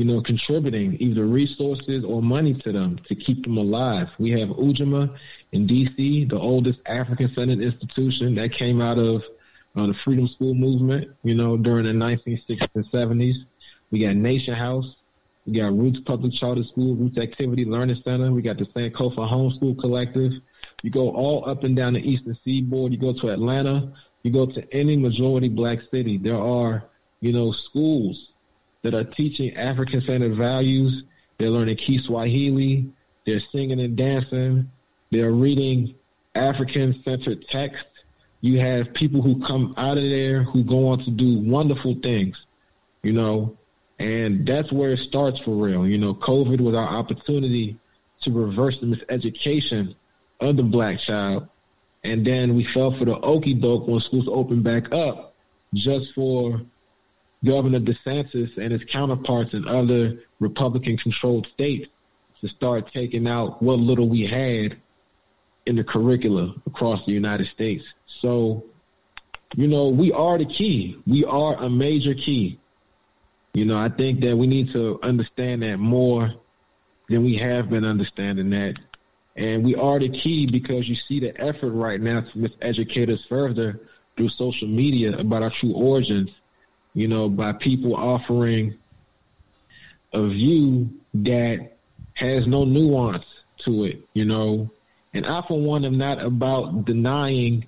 you know, contributing either resources or money to them to keep them alive. We have Ujima in D.C., the oldest African-centered institution that came out of uh, the Freedom School movement, you know, during the 1960s and 70s. We got Nation House. We got Roots Public Charter School, Roots Activity Learning Center. We got the Sankofa Homeschool Collective. You go all up and down the Eastern Seaboard. You go to Atlanta. You go to any majority black city. There are, you know, schools that are teaching African centered values. They're learning Kiswahili. They're singing and dancing. They're reading African centered text. You have people who come out of there who go on to do wonderful things, you know, and that's where it starts for real. You know, COVID was our opportunity to reverse the miseducation of the black child. And then we fell for the okey doke when schools opened back up just for Governor DeSantis and his counterparts in other Republican controlled states to start taking out what little we had in the curricula across the United States. So, you know, we are the key. We are a major key. You know, I think that we need to understand that more than we have been understanding that. And we are the key because you see the effort right now to miseducate us further through social media about our true origins you know, by people offering a view that has no nuance to it, you know. And I, for one, am not about denying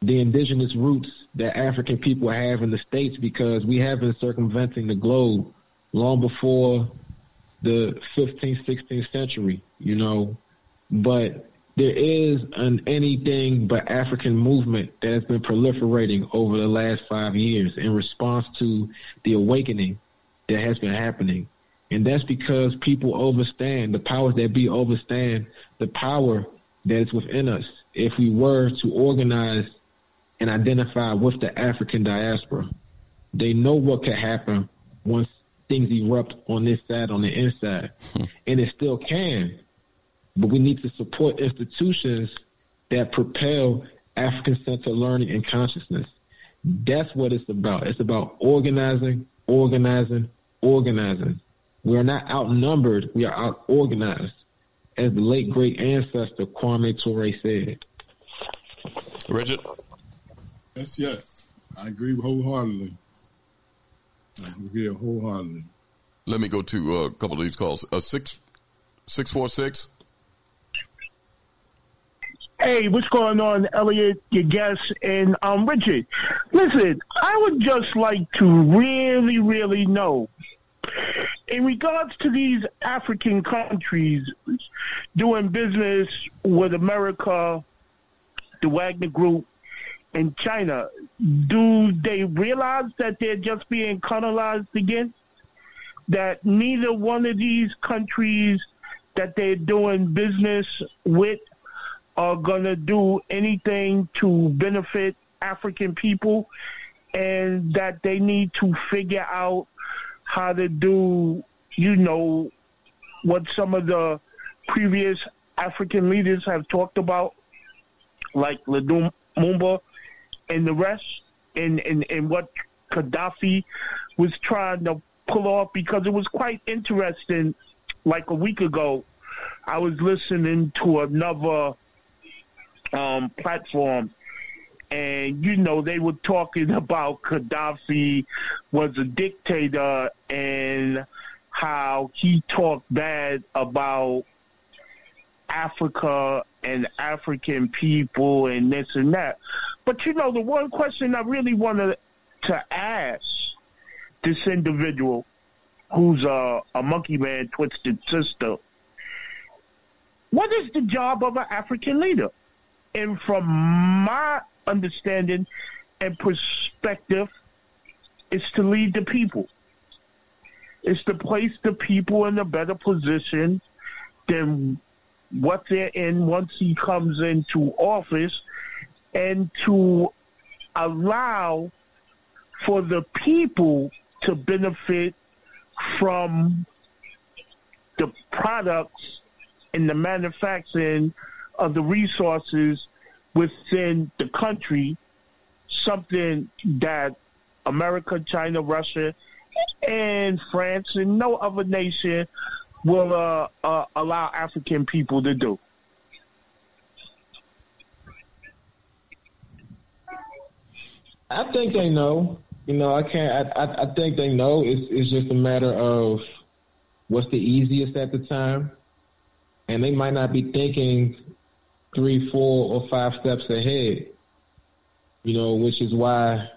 the indigenous roots that African people have in the States because we have been circumventing the globe long before the 15th, 16th century, you know. But there is an anything but African movement that has been proliferating over the last five years in response to the awakening that has been happening. And that's because people overstand, the powers that be overstand the power that is within us if we were to organize and identify with the African diaspora. They know what could happen once things erupt on this side, on the inside. Hmm. and it still can but we need to support institutions that propel African centered learning and consciousness. That's what it's about. It's about organizing, organizing, organizing. We are not outnumbered, we are out organized, as the late great ancestor Kwame Ture said. Richard? Yes, yes. I agree wholeheartedly. I agree wholeheartedly. Let me go to uh, a couple of these calls. Uh, six six four six Hey, what's going on, Elliott, your guest, and um, Richard? Listen, I would just like to really, really know, in regards to these African countries doing business with America, the Wagner Group, and China, do they realize that they're just being colonized again? That neither one of these countries that they're doing business with are going to do anything to benefit African people and that they need to figure out how to do, you know, what some of the previous African leaders have talked about, like Lumumba and the rest, and, and, and what Gaddafi was trying to pull off because it was quite interesting. Like a week ago, I was listening to another um, platform, and you know they were talking about Gaddafi was a dictator and how he talked bad about Africa and African people and this and that. But you know, the one question I really wanted to ask this individual, who's a, a monkey man twisted sister, what is the job of an African leader? And from my understanding and perspective, it's to lead the people. It's to place the people in a better position than what they're in once he comes into office and to allow for the people to benefit from the products and the manufacturing of the resources within the country, something that America, China, Russia, and France and no other nation will uh, uh, allow African people to do. I think they know. You know, I can't. I, I, I think they know. It's it's just a matter of what's the easiest at the time, and they might not be thinking three, four, or five steps ahead. You know, which is why,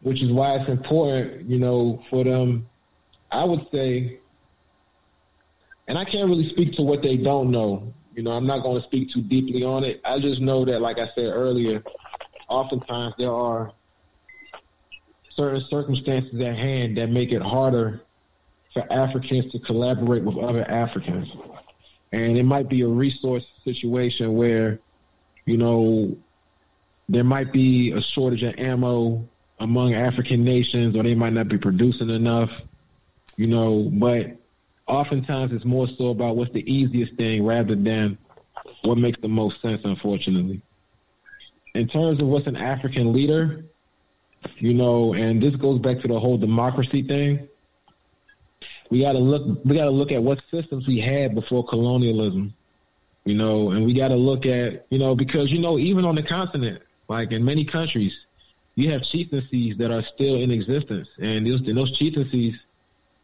which is why it's important. You know, for them, I would say, and I can't really speak to what they don't know. You know, I'm not going to speak too deeply on it. I just know that, like I said earlier, oftentimes there are certain circumstances at hand that make it harder for Africans to collaborate with other Africans. And it might be a resource situation where, you know, there might be a shortage of ammo among African nations or they might not be producing enough, you know, but oftentimes it's more so about what's the easiest thing rather than what makes the most sense, unfortunately. In terms of what's an African leader, you know, and this goes back to the whole democracy thing. We got to look. We got to look at what systems we had before colonialism, you know, and we got to look at, you know, because you know, even on the continent, like in many countries, you have chieftaincies that are still in existence, and those, and those chieftaincies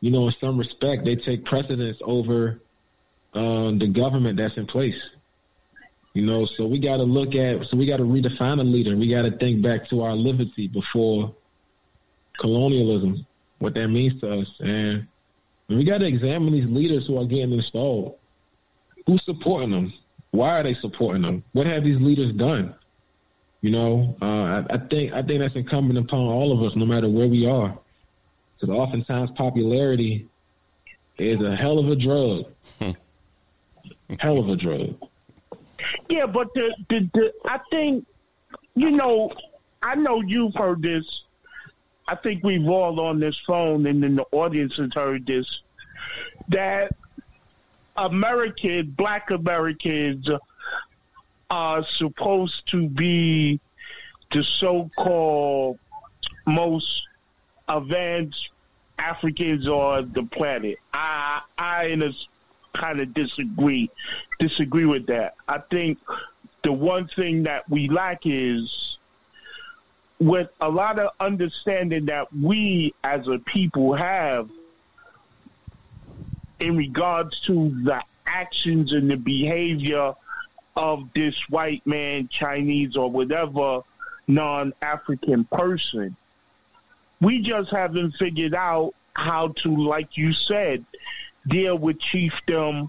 you know, in some respect, they take precedence over um, the government that's in place. You know, so we got to look at, so we got to redefine a leader. We got to think back to our liberty before colonialism, what that means to us, and we got to examine these leaders who are getting installed. Who's supporting them? Why are they supporting them? What have these leaders done? You know, uh, I, I think I think that's incumbent upon all of us, no matter where we are. Because oftentimes popularity is a hell of a drug. hell of a drug. Yeah, but the, the, the I think you know, I know you've heard this. I think we've all on this phone and then the audience has heard this. That American, black Americans are supposed to be the so called most advanced Africans on the planet. I I in a kind of disagree disagree with that. I think the one thing that we lack is with a lot of understanding that we as a people have in regards to the actions and the behavior of this white man, Chinese or whatever non-African person we just haven't figured out how to, like you said, deal with chiefdom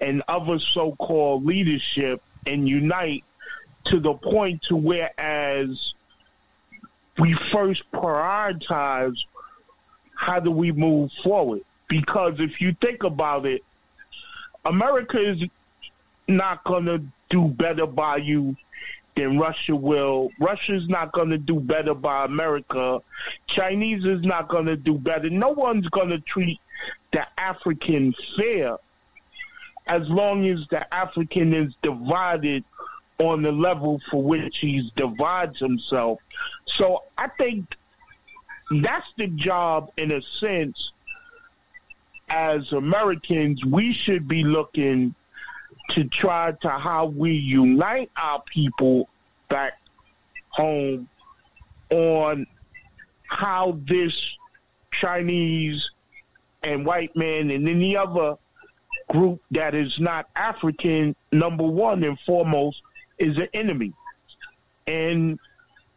and other so-called leadership and unite to the point to where as we first prioritize how do we move forward. Because if you think about it, America is not going to do better by you then Russia will. Russia's not going to do better by America. Chinese is not going to do better. No one's going to treat the African fair as long as the African is divided on the level for which he divides himself. So I think that's the job, in a sense, as Americans, we should be looking to try to how we unite our people back home on how this Chinese and white man and any other group that is not African, number one and foremost, is an enemy. And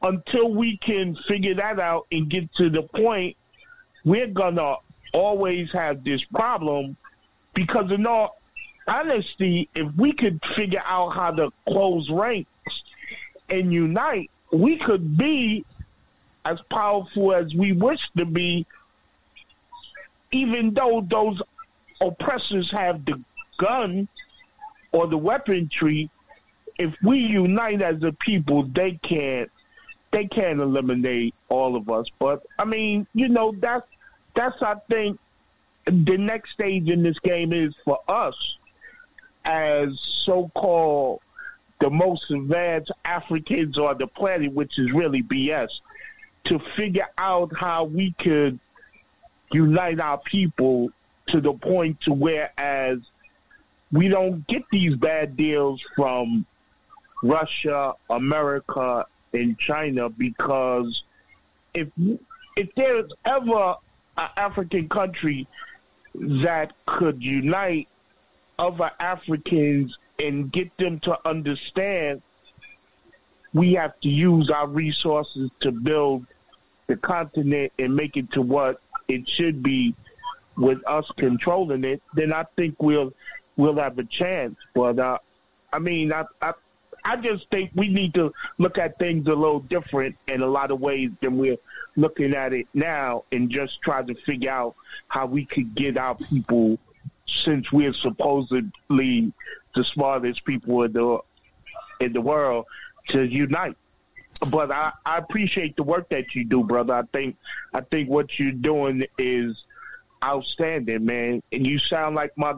until we can figure that out and get to the point, we're gonna always have this problem because in all honesty, if we could figure out how to close ranks and unite, we could be as powerful as we wish to be, even though those oppressors have the gun or the weaponry, if we unite as a people, they can't they can't eliminate all of us. But I mean, you know, that's that's I think the next stage in this game is for us as so called the most advanced Africans on the planet, which is really BS, to figure out how we could unite our people to the point to where as we don't get these bad deals from Russia, America, and China because if if there's ever an African country that could unite other Africans and get them to understand we have to use our resources to build the continent and make it to what it should be with us controlling it, then I think we'll we'll have a chance. But uh, I mean, I, I I just think we need to look at things a little different in a lot of ways than we're looking at it now, and just try to figure out how we could get our people, since we're supposedly the smartest people in the in the world, to unite. But I, I appreciate the work that you do, brother. I think I think what you're doing is outstanding, man. And you sound like my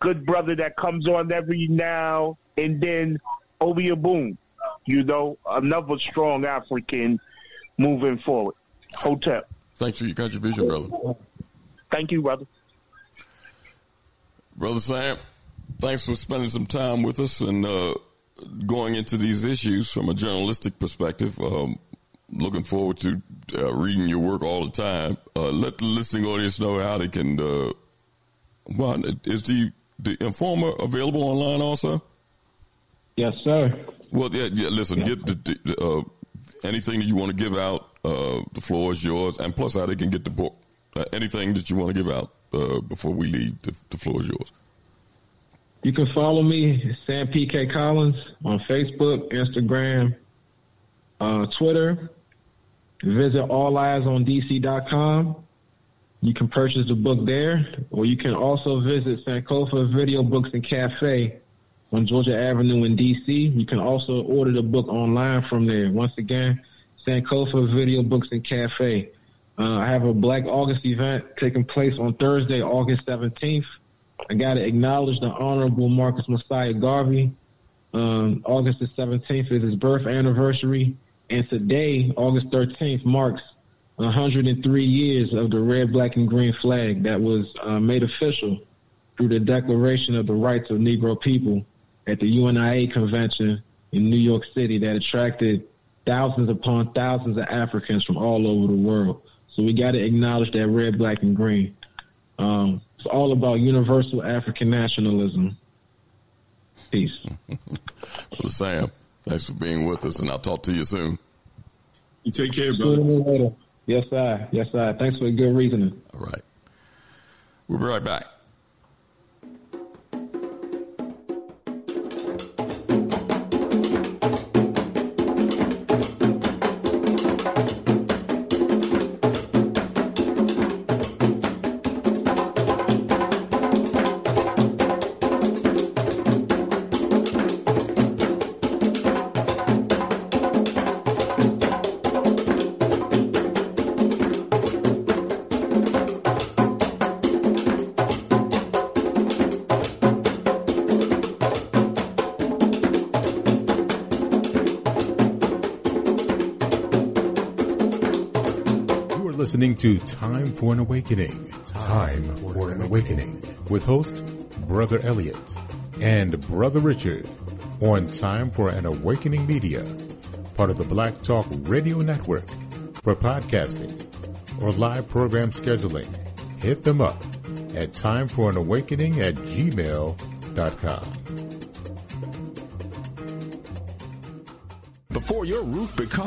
good brother that comes on every now and then Obia Boom. You know, another strong African moving forward. Hotel. Thanks for your contribution, brother. Thank you, brother. Brother Sam, thanks for spending some time with us and uh, going into these issues from a journalistic perspective. Um, looking forward to uh, reading your work all the time. Uh, let the listening audience know how they can. Uh, well, is the the informer available online also? Yes, sir. Well, yeah, yeah. Listen, yeah. get the, the uh, anything that you want to give out. Uh, the floor is yours, and plus how they can get the book. Uh, anything that you want to give out uh, before we leave, the, the, floor is yours. You can follow me, Sam PK Collins, on Facebook, Instagram, uh, Twitter. Visit alleyesondc.com. You can purchase the book there, or you can also visit Sankofa Video Books and Cafe on Georgia Avenue in DC. You can also order the book online from there. Once again, Sankofa Video Books and Cafe. Uh, I have a Black August event taking place on Thursday, August 17th. I got to acknowledge the Honorable Marcus Messiah Garvey. Um, August the 17th is his birth anniversary. And today, August 13th, marks 103 years of the red, black, and green flag that was uh, made official through the Declaration of the Rights of Negro People at the UNIA convention in New York City that attracted thousands upon thousands of Africans from all over the world. So we got to acknowledge that red, black, and green. Um, it's all about universal African nationalism. Peace. well, Sam, thanks for being with us, and I'll talk to you soon. You take care, brother. Yes, sir. Yes, sir. Thanks for the good reasoning. All right. We'll be right back. Listening to Time for an Awakening. Time for an Awakening with host Brother Elliott and Brother Richard on Time for an Awakening Media, part of the Black Talk Radio Network. For podcasting or live program scheduling, hit them up at timeforanawakening at gmail.com.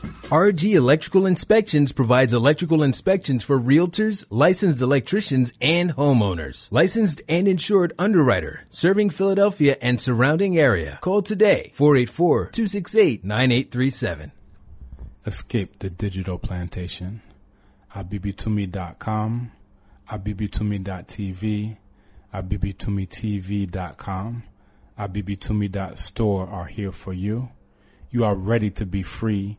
RG Electrical Inspections provides electrical inspections for realtors, licensed electricians, and homeowners. Licensed and insured underwriter, serving Philadelphia and surrounding area. Call today, 484-268-9837. Escape the digital plantation. abibitumi.com, abibitumi.tv, abibitumitv.com, abibitumi.store are here for you. You are ready to be free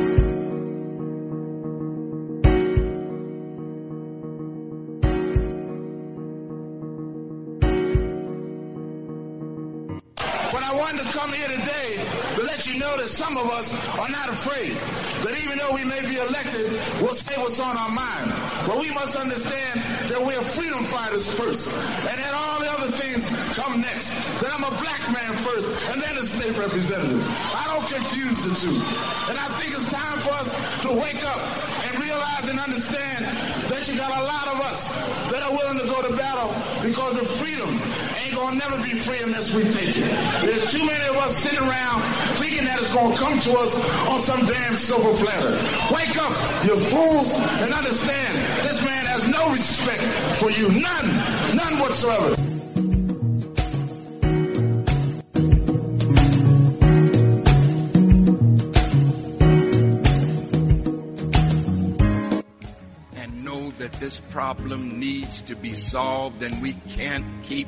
You know that some of us are not afraid. That even though we may be elected, we'll say what's on our mind. But we must understand that we're freedom fighters first. And that all the other things come next. That I'm a black man first and then a state representative. I don't confuse the two. And I think it's time for us to wake up and realize and understand that you got a lot of us that are willing to go to battle because of freedom ain't gonna never be free unless we take it. There's too many of us sitting around thinking that it's gonna come to us on some damn silver platter. Wake up, you fools, and understand this man has no respect for you. None. None whatsoever. and know that this problem needs to be solved and we can't keep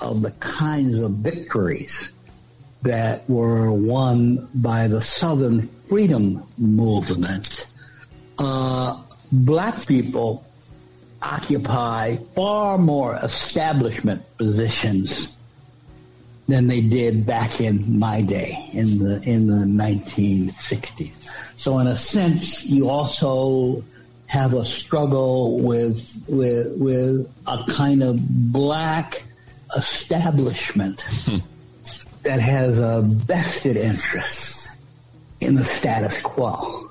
Of the kinds of victories that were won by the Southern Freedom Movement, uh, black people occupy far more establishment positions than they did back in my day in the in the 1960s. So in a sense, you also have a struggle with with with a kind of black establishment hmm. that has a vested interest in the status quo.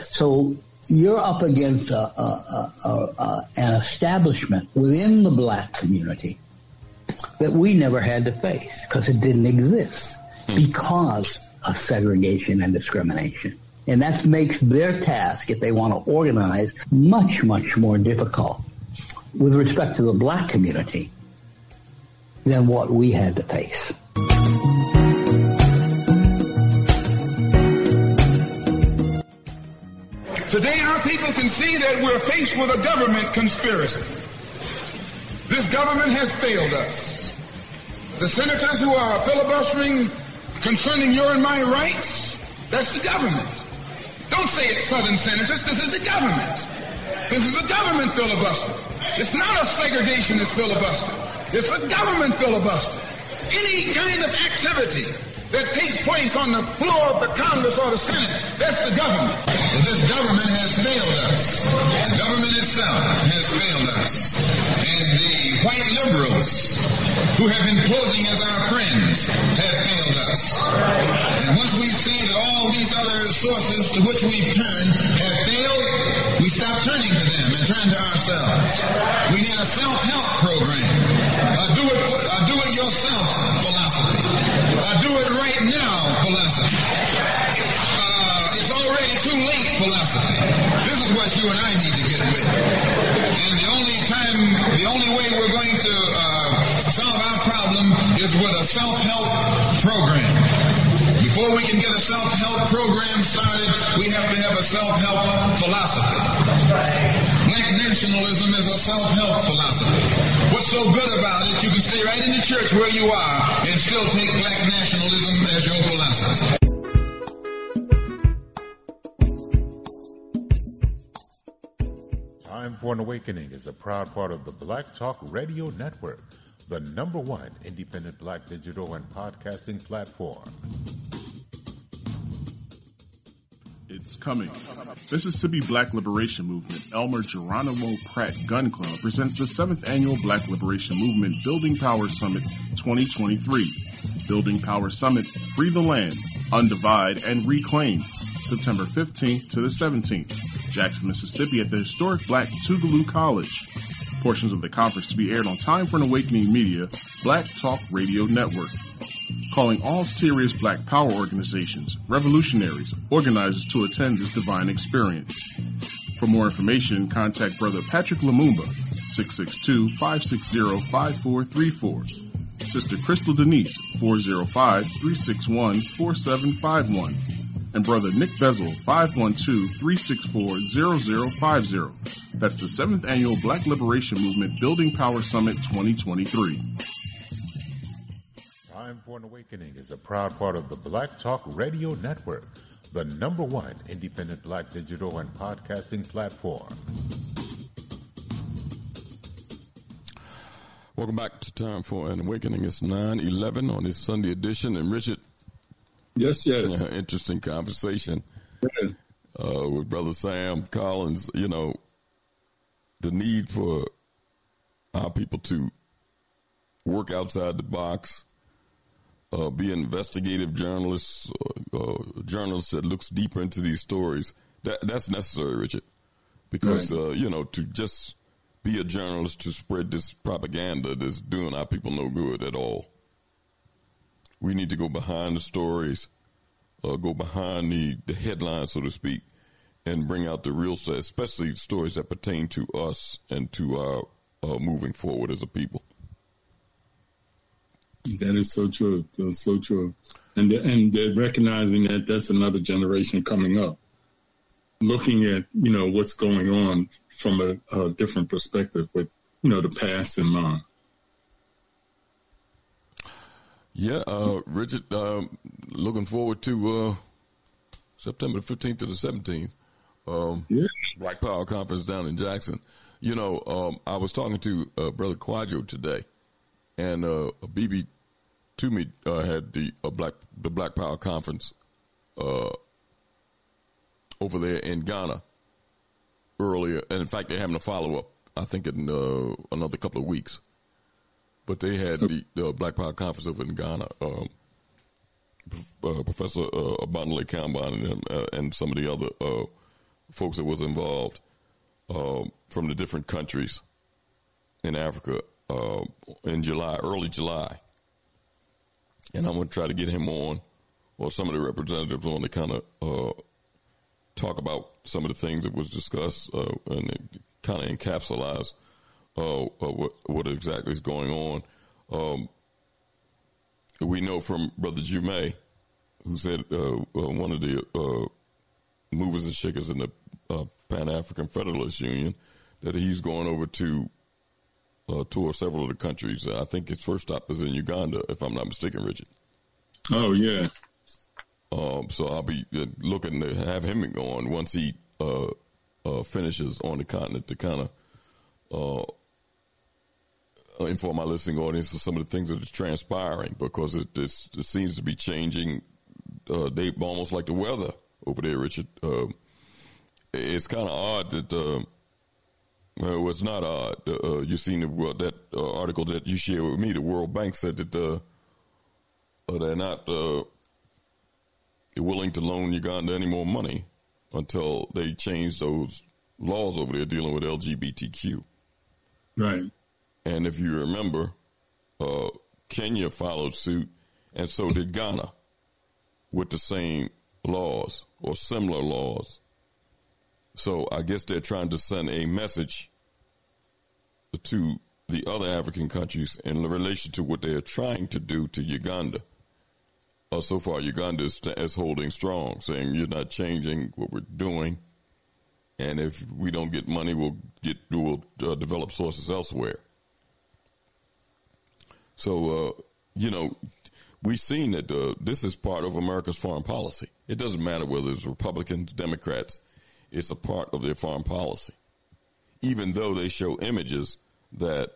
So you're up against a, a, a, an establishment within the black community that we never had to face because it didn't exist hmm. because of segregation and discrimination. And that makes their task, if they want to organize, much, much more difficult with respect to the black community than what we had to face. Today our people can see that we're faced with a government conspiracy. This government has failed us. The senators who are filibustering concerning your and my rights, that's the government. Don't say it's Southern senators, this is the government. This is a government filibuster. It's not a segregationist filibuster. It's a government filibuster. Any kind of activity that takes place on the floor of the Congress or the Senate, that's the government. This government has failed us. The government itself has failed us. And the white liberals who have been posing as our friends have failed us. And once we see that all these other sources to which we've turned have failed, we stop turning to them and turn to ourselves. We need a self-help program. Philosophy. This is what you and I need to get with. And the only time, the only way we're going to uh, solve our problem is with a self-help program. Before we can get a self-help program started, we have to have a self-help philosophy. Black nationalism is a self-help philosophy. What's so good about it, you can stay right in the church where you are and still take black nationalism as your philosophy. Time for an Awakening is a proud part of the Black Talk Radio Network, the number one independent black digital and podcasting platform. It's coming. Mississippi Black Liberation Movement, Elmer Geronimo Pratt Gun Club presents the seventh annual Black Liberation Movement Building Power Summit 2023. Building Power Summit, Free the Land, Undivide, and Reclaim, September 15th to the 17th, Jackson, Mississippi at the historic Black Tougaloo College. Portions of the conference to be aired on Time for an Awakening Media, Black Talk Radio Network calling all serious black power organizations, revolutionaries, organizers to attend this divine experience. For more information, contact Brother Patrick Lumumba, 662-560-5434. Sister Crystal Denise, 405-361-4751. And Brother Nick Bezel, 512-364-0050. That's the 7th Annual Black Liberation Movement Building Power Summit 2023. Time for an Awakening is a proud part of the Black Talk Radio Network, the number one independent black digital and podcasting platform. Welcome back to Time for an Awakening. It's 9 11 on this Sunday edition. And Richard. Yes, yes. Interesting conversation uh, with Brother Sam Collins. You know, the need for our people to work outside the box, uh, be investigative journalists, uh, uh, journalists that looks deeper into these stories. That that's necessary, Richard, because Right. uh, you know to just be a journalist to spread this propaganda that's doing our people no good at all. We need to go behind the stories, uh, go behind the the headlines, so to speak, and bring out the real stuff, especially stories that pertain to us and to our uh, moving forward as a people. That is so true. That's so true. And the, and they're recognizing that that's another generation coming up, looking at you know what's going on from a, a different perspective with you know the past in mind. Yeah, uh, Richard, um, looking forward to uh, September the 15th to the 17th. Um, yeah. Black Power Conference down in Jackson. You know, um, I was talking to uh, Brother Kwadwo today, and uh, BB Toomey uh, had the uh, Black the Black Power Conference uh, over there in Ghana earlier, and in fact, they're having a follow up. I think in uh, another couple of weeks. But they had the, the Black Power Conference over in Ghana. Um, uh, Professor uh, Obadele Kambon and, uh, and some of the other uh, folks that was involved uh, from the different countries in Africa uh, in July, early July. And I'm going to try to get him on, or some of the representatives on to kind of uh, talk about some of the things that was discussed uh, and kind of encapsulate uh, what, what exactly is going on. Um, we know from Brother Jume, who said uh, uh, one of the uh, movers and shakers in the uh, Pan African Federalist Union, that he's going over to uh, tour several of the countries. I think his first stop is in Uganda, if I'm not mistaken, Richard. Oh yeah. Um, so I'll be uh, looking to have him on once he finishes on the continent to kind of uh, inform my listening audience of some of the things that are transpiring because it, it seems to be changing. Uh, they almost like the weather over there, Richard. Uh, it's kind of odd that. Uh, well, it's not odd. Uh, you seen the, that uh, article that you shared with me. The World Bank said that uh, they're not willing to loan Uganda any more money until they change those laws over there dealing with LGBTQ. Right. And if you remember, uh, Kenya followed suit, and so did Ghana with the same laws or similar laws. So I guess they're trying to send a message to the other African countries in relation to what they are trying to do to Uganda. Uh, so far, Uganda is, is, holding strong, saying you're not changing what we're doing, and if we don't get money, we'll get we'll uh, develop sources elsewhere. So, uh, you know, we've seen that uh, this is part of America's foreign policy. It doesn't matter whether it's Republicans, Democrats, it's a part of their foreign policy. Even though they show images that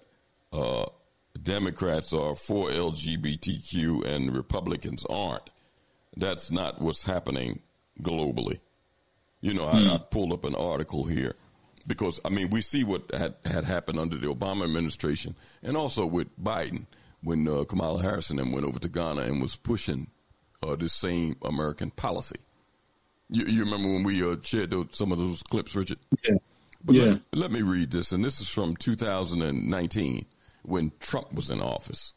uh, Democrats are for LGBTQ and Republicans aren't, that's not what's happening globally. You know, I, I pulled up an article here because I mean we see what had, had happened under the Obama administration and also with Biden when uh, Kamala Harris and went over to Ghana and was pushing uh, this same American policy. You, you remember when we uh, shared those, some of those clips, Richard? Yeah. But yeah. Let, let, me read this, and this is from 2019 when Trump was in office.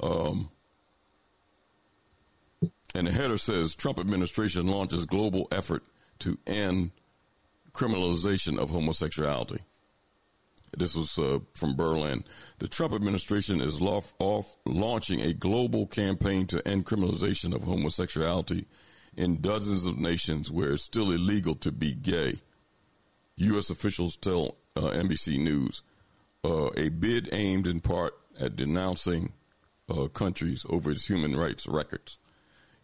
Um, and the header says Trump administration launches global effort to end criminalization of homosexuality. This was uh, from Berlin. The Trump administration is off, off launching a global campaign to end criminalization of homosexuality in dozens of nations where it's still illegal to be gay. U.S. officials tell uh, NBC News uh, a bid aimed in part at denouncing uh, countries over its human rights records.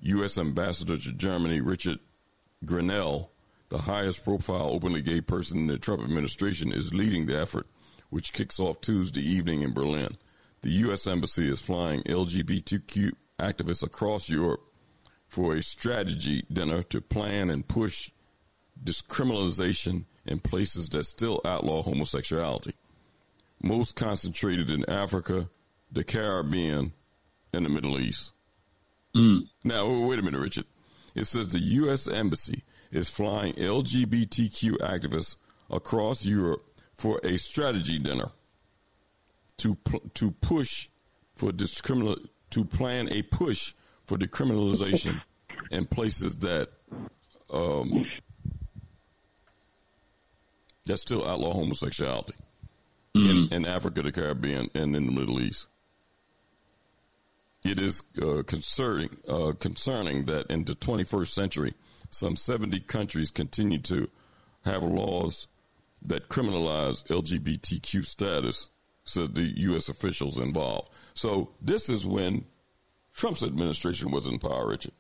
U.S. Ambassador to Germany Richard Grenell, the highest profile openly gay person in the Trump administration, is leading the effort which kicks off Tuesday evening in Berlin. The U.S. Embassy is flying LGBTQ activists across Europe for a strategy dinner to plan and push discriminalization in places that still outlaw homosexuality. Most concentrated in Africa, the Caribbean, and the Middle East. Mm. Now, wait a minute, Richard. It says the U.S. Embassy is flying LGBTQ activists across Europe for a strategy dinner to to push for discriminal to plan a push for decriminalization in places that um, that still outlaw homosexuality mm. in, in, Africa, the Caribbean, and in the Middle East. It is uh, concerning uh, concerning that in the 21st century, some 70 countries continue to have laws that criminalize LGBTQ status, said the U.S. officials involved. So this is when Trump's administration was in power, Richard.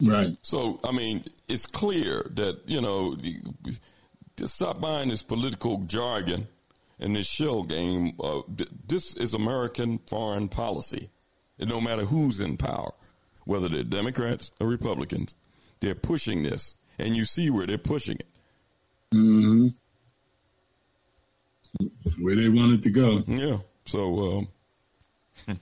Right. So, I mean, it's clear that, you know, to stop buying this political jargon and this shell game. Uh, this is American foreign policy. And no matter who's in power, whether they're Democrats or Republicans, they're pushing this. And you see where they're pushing it. Mm-hmm where they wanted to go. Yeah. So, um,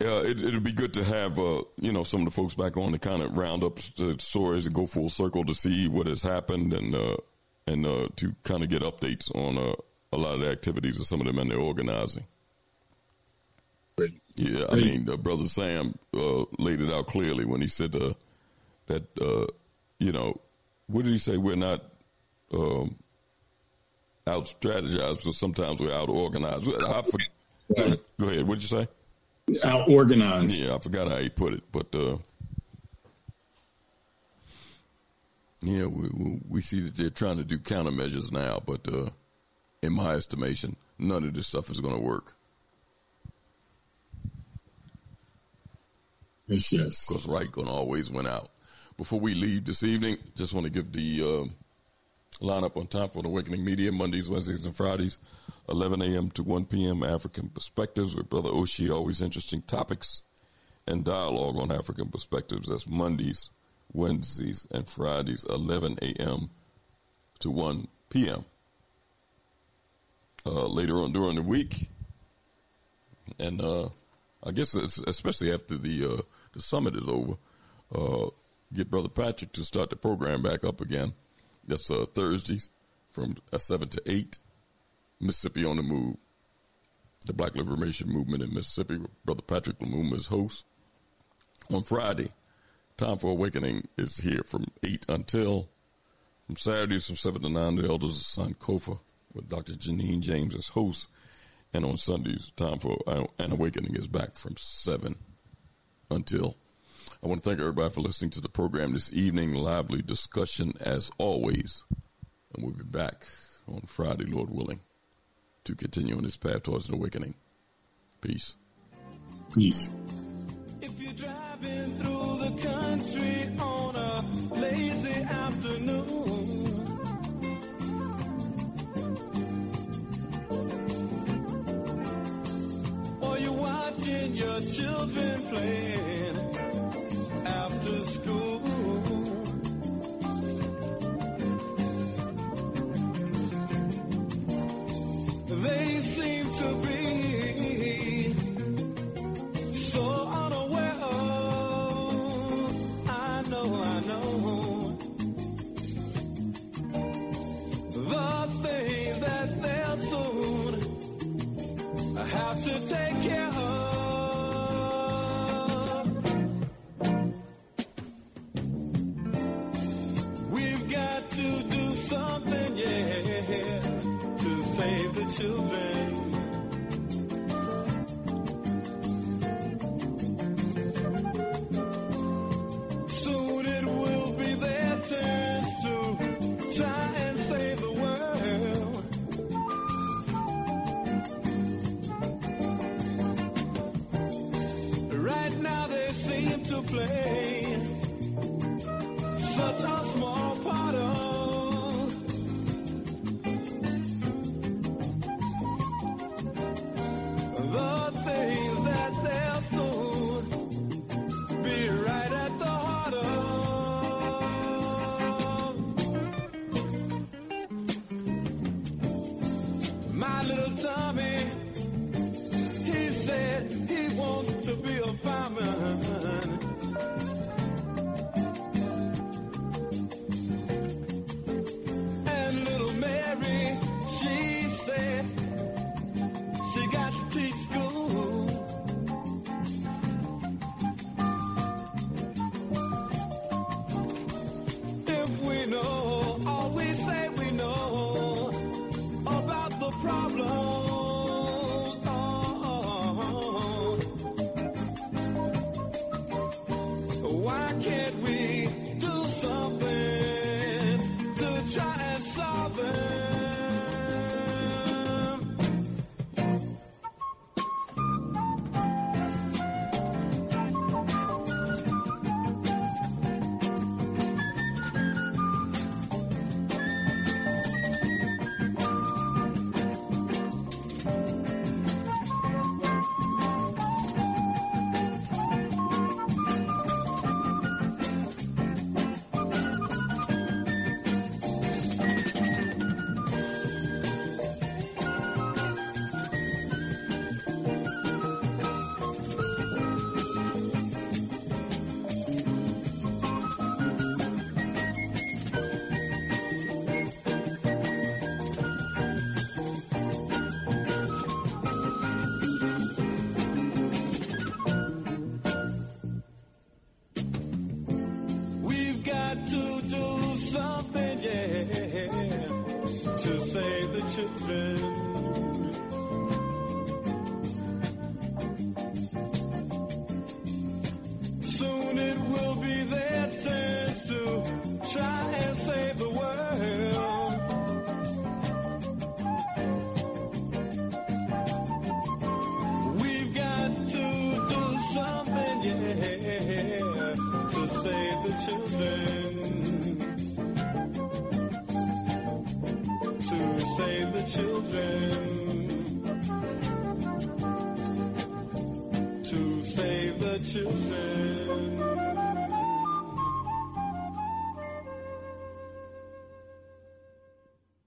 yeah, it, it'd be good to have, uh, you know, some of the folks back on to kind of round up the stories and go full circle to see what has happened and, uh, and, uh, to kind of get updates on, uh, a lot of the activities of some of them and their organizing. Great. Yeah, I mean, uh, Brother Sam uh, laid it out clearly when he said uh, that uh, you know, what did he say? We're not um, out strategized, so sometimes we're out organized. I for, go ahead. What did you say? Out organized. Yeah, I forgot how he put it, but uh, yeah, we, we, we see that they're trying to do countermeasures now, but uh, in my estimation, none of this stuff is going to work. Yes, yes. Because right going to always win out. Before we leave this evening, just want to give the uh, lineup on time for the Awakening Media Mondays, Wednesdays, and Fridays, 11 a.m. to 1 p.m. African Perspectives with Brother Oshi. Always interesting topics and dialogue on African perspectives. That's Mondays, Wednesdays, and Fridays, 11 a.m. to 1 p.m. Uh, later on during the week, and uh, I guess especially after the uh, the summit is over, uh, get Brother Patrick to start the program back up again. That's uh, Thursdays from uh, seven to eight. Mississippi on the Move, the Black Liberation Movement in Mississippi. Brother Patrick Lumumba is host. On Friday, Time for Awakening is here from eight until from Saturdays from seven to nine. The Elders of Sankofa with Dr. Janine James as host. And on Sundays, Time for an Awakening is back from 7 until. I want to thank everybody for listening to the program this evening. Lively discussion as always. And we'll be back on Friday, Lord willing, to continue on this path towards an awakening. Peace. Peace. The country on a lazy afternoon, or you're watching your children playing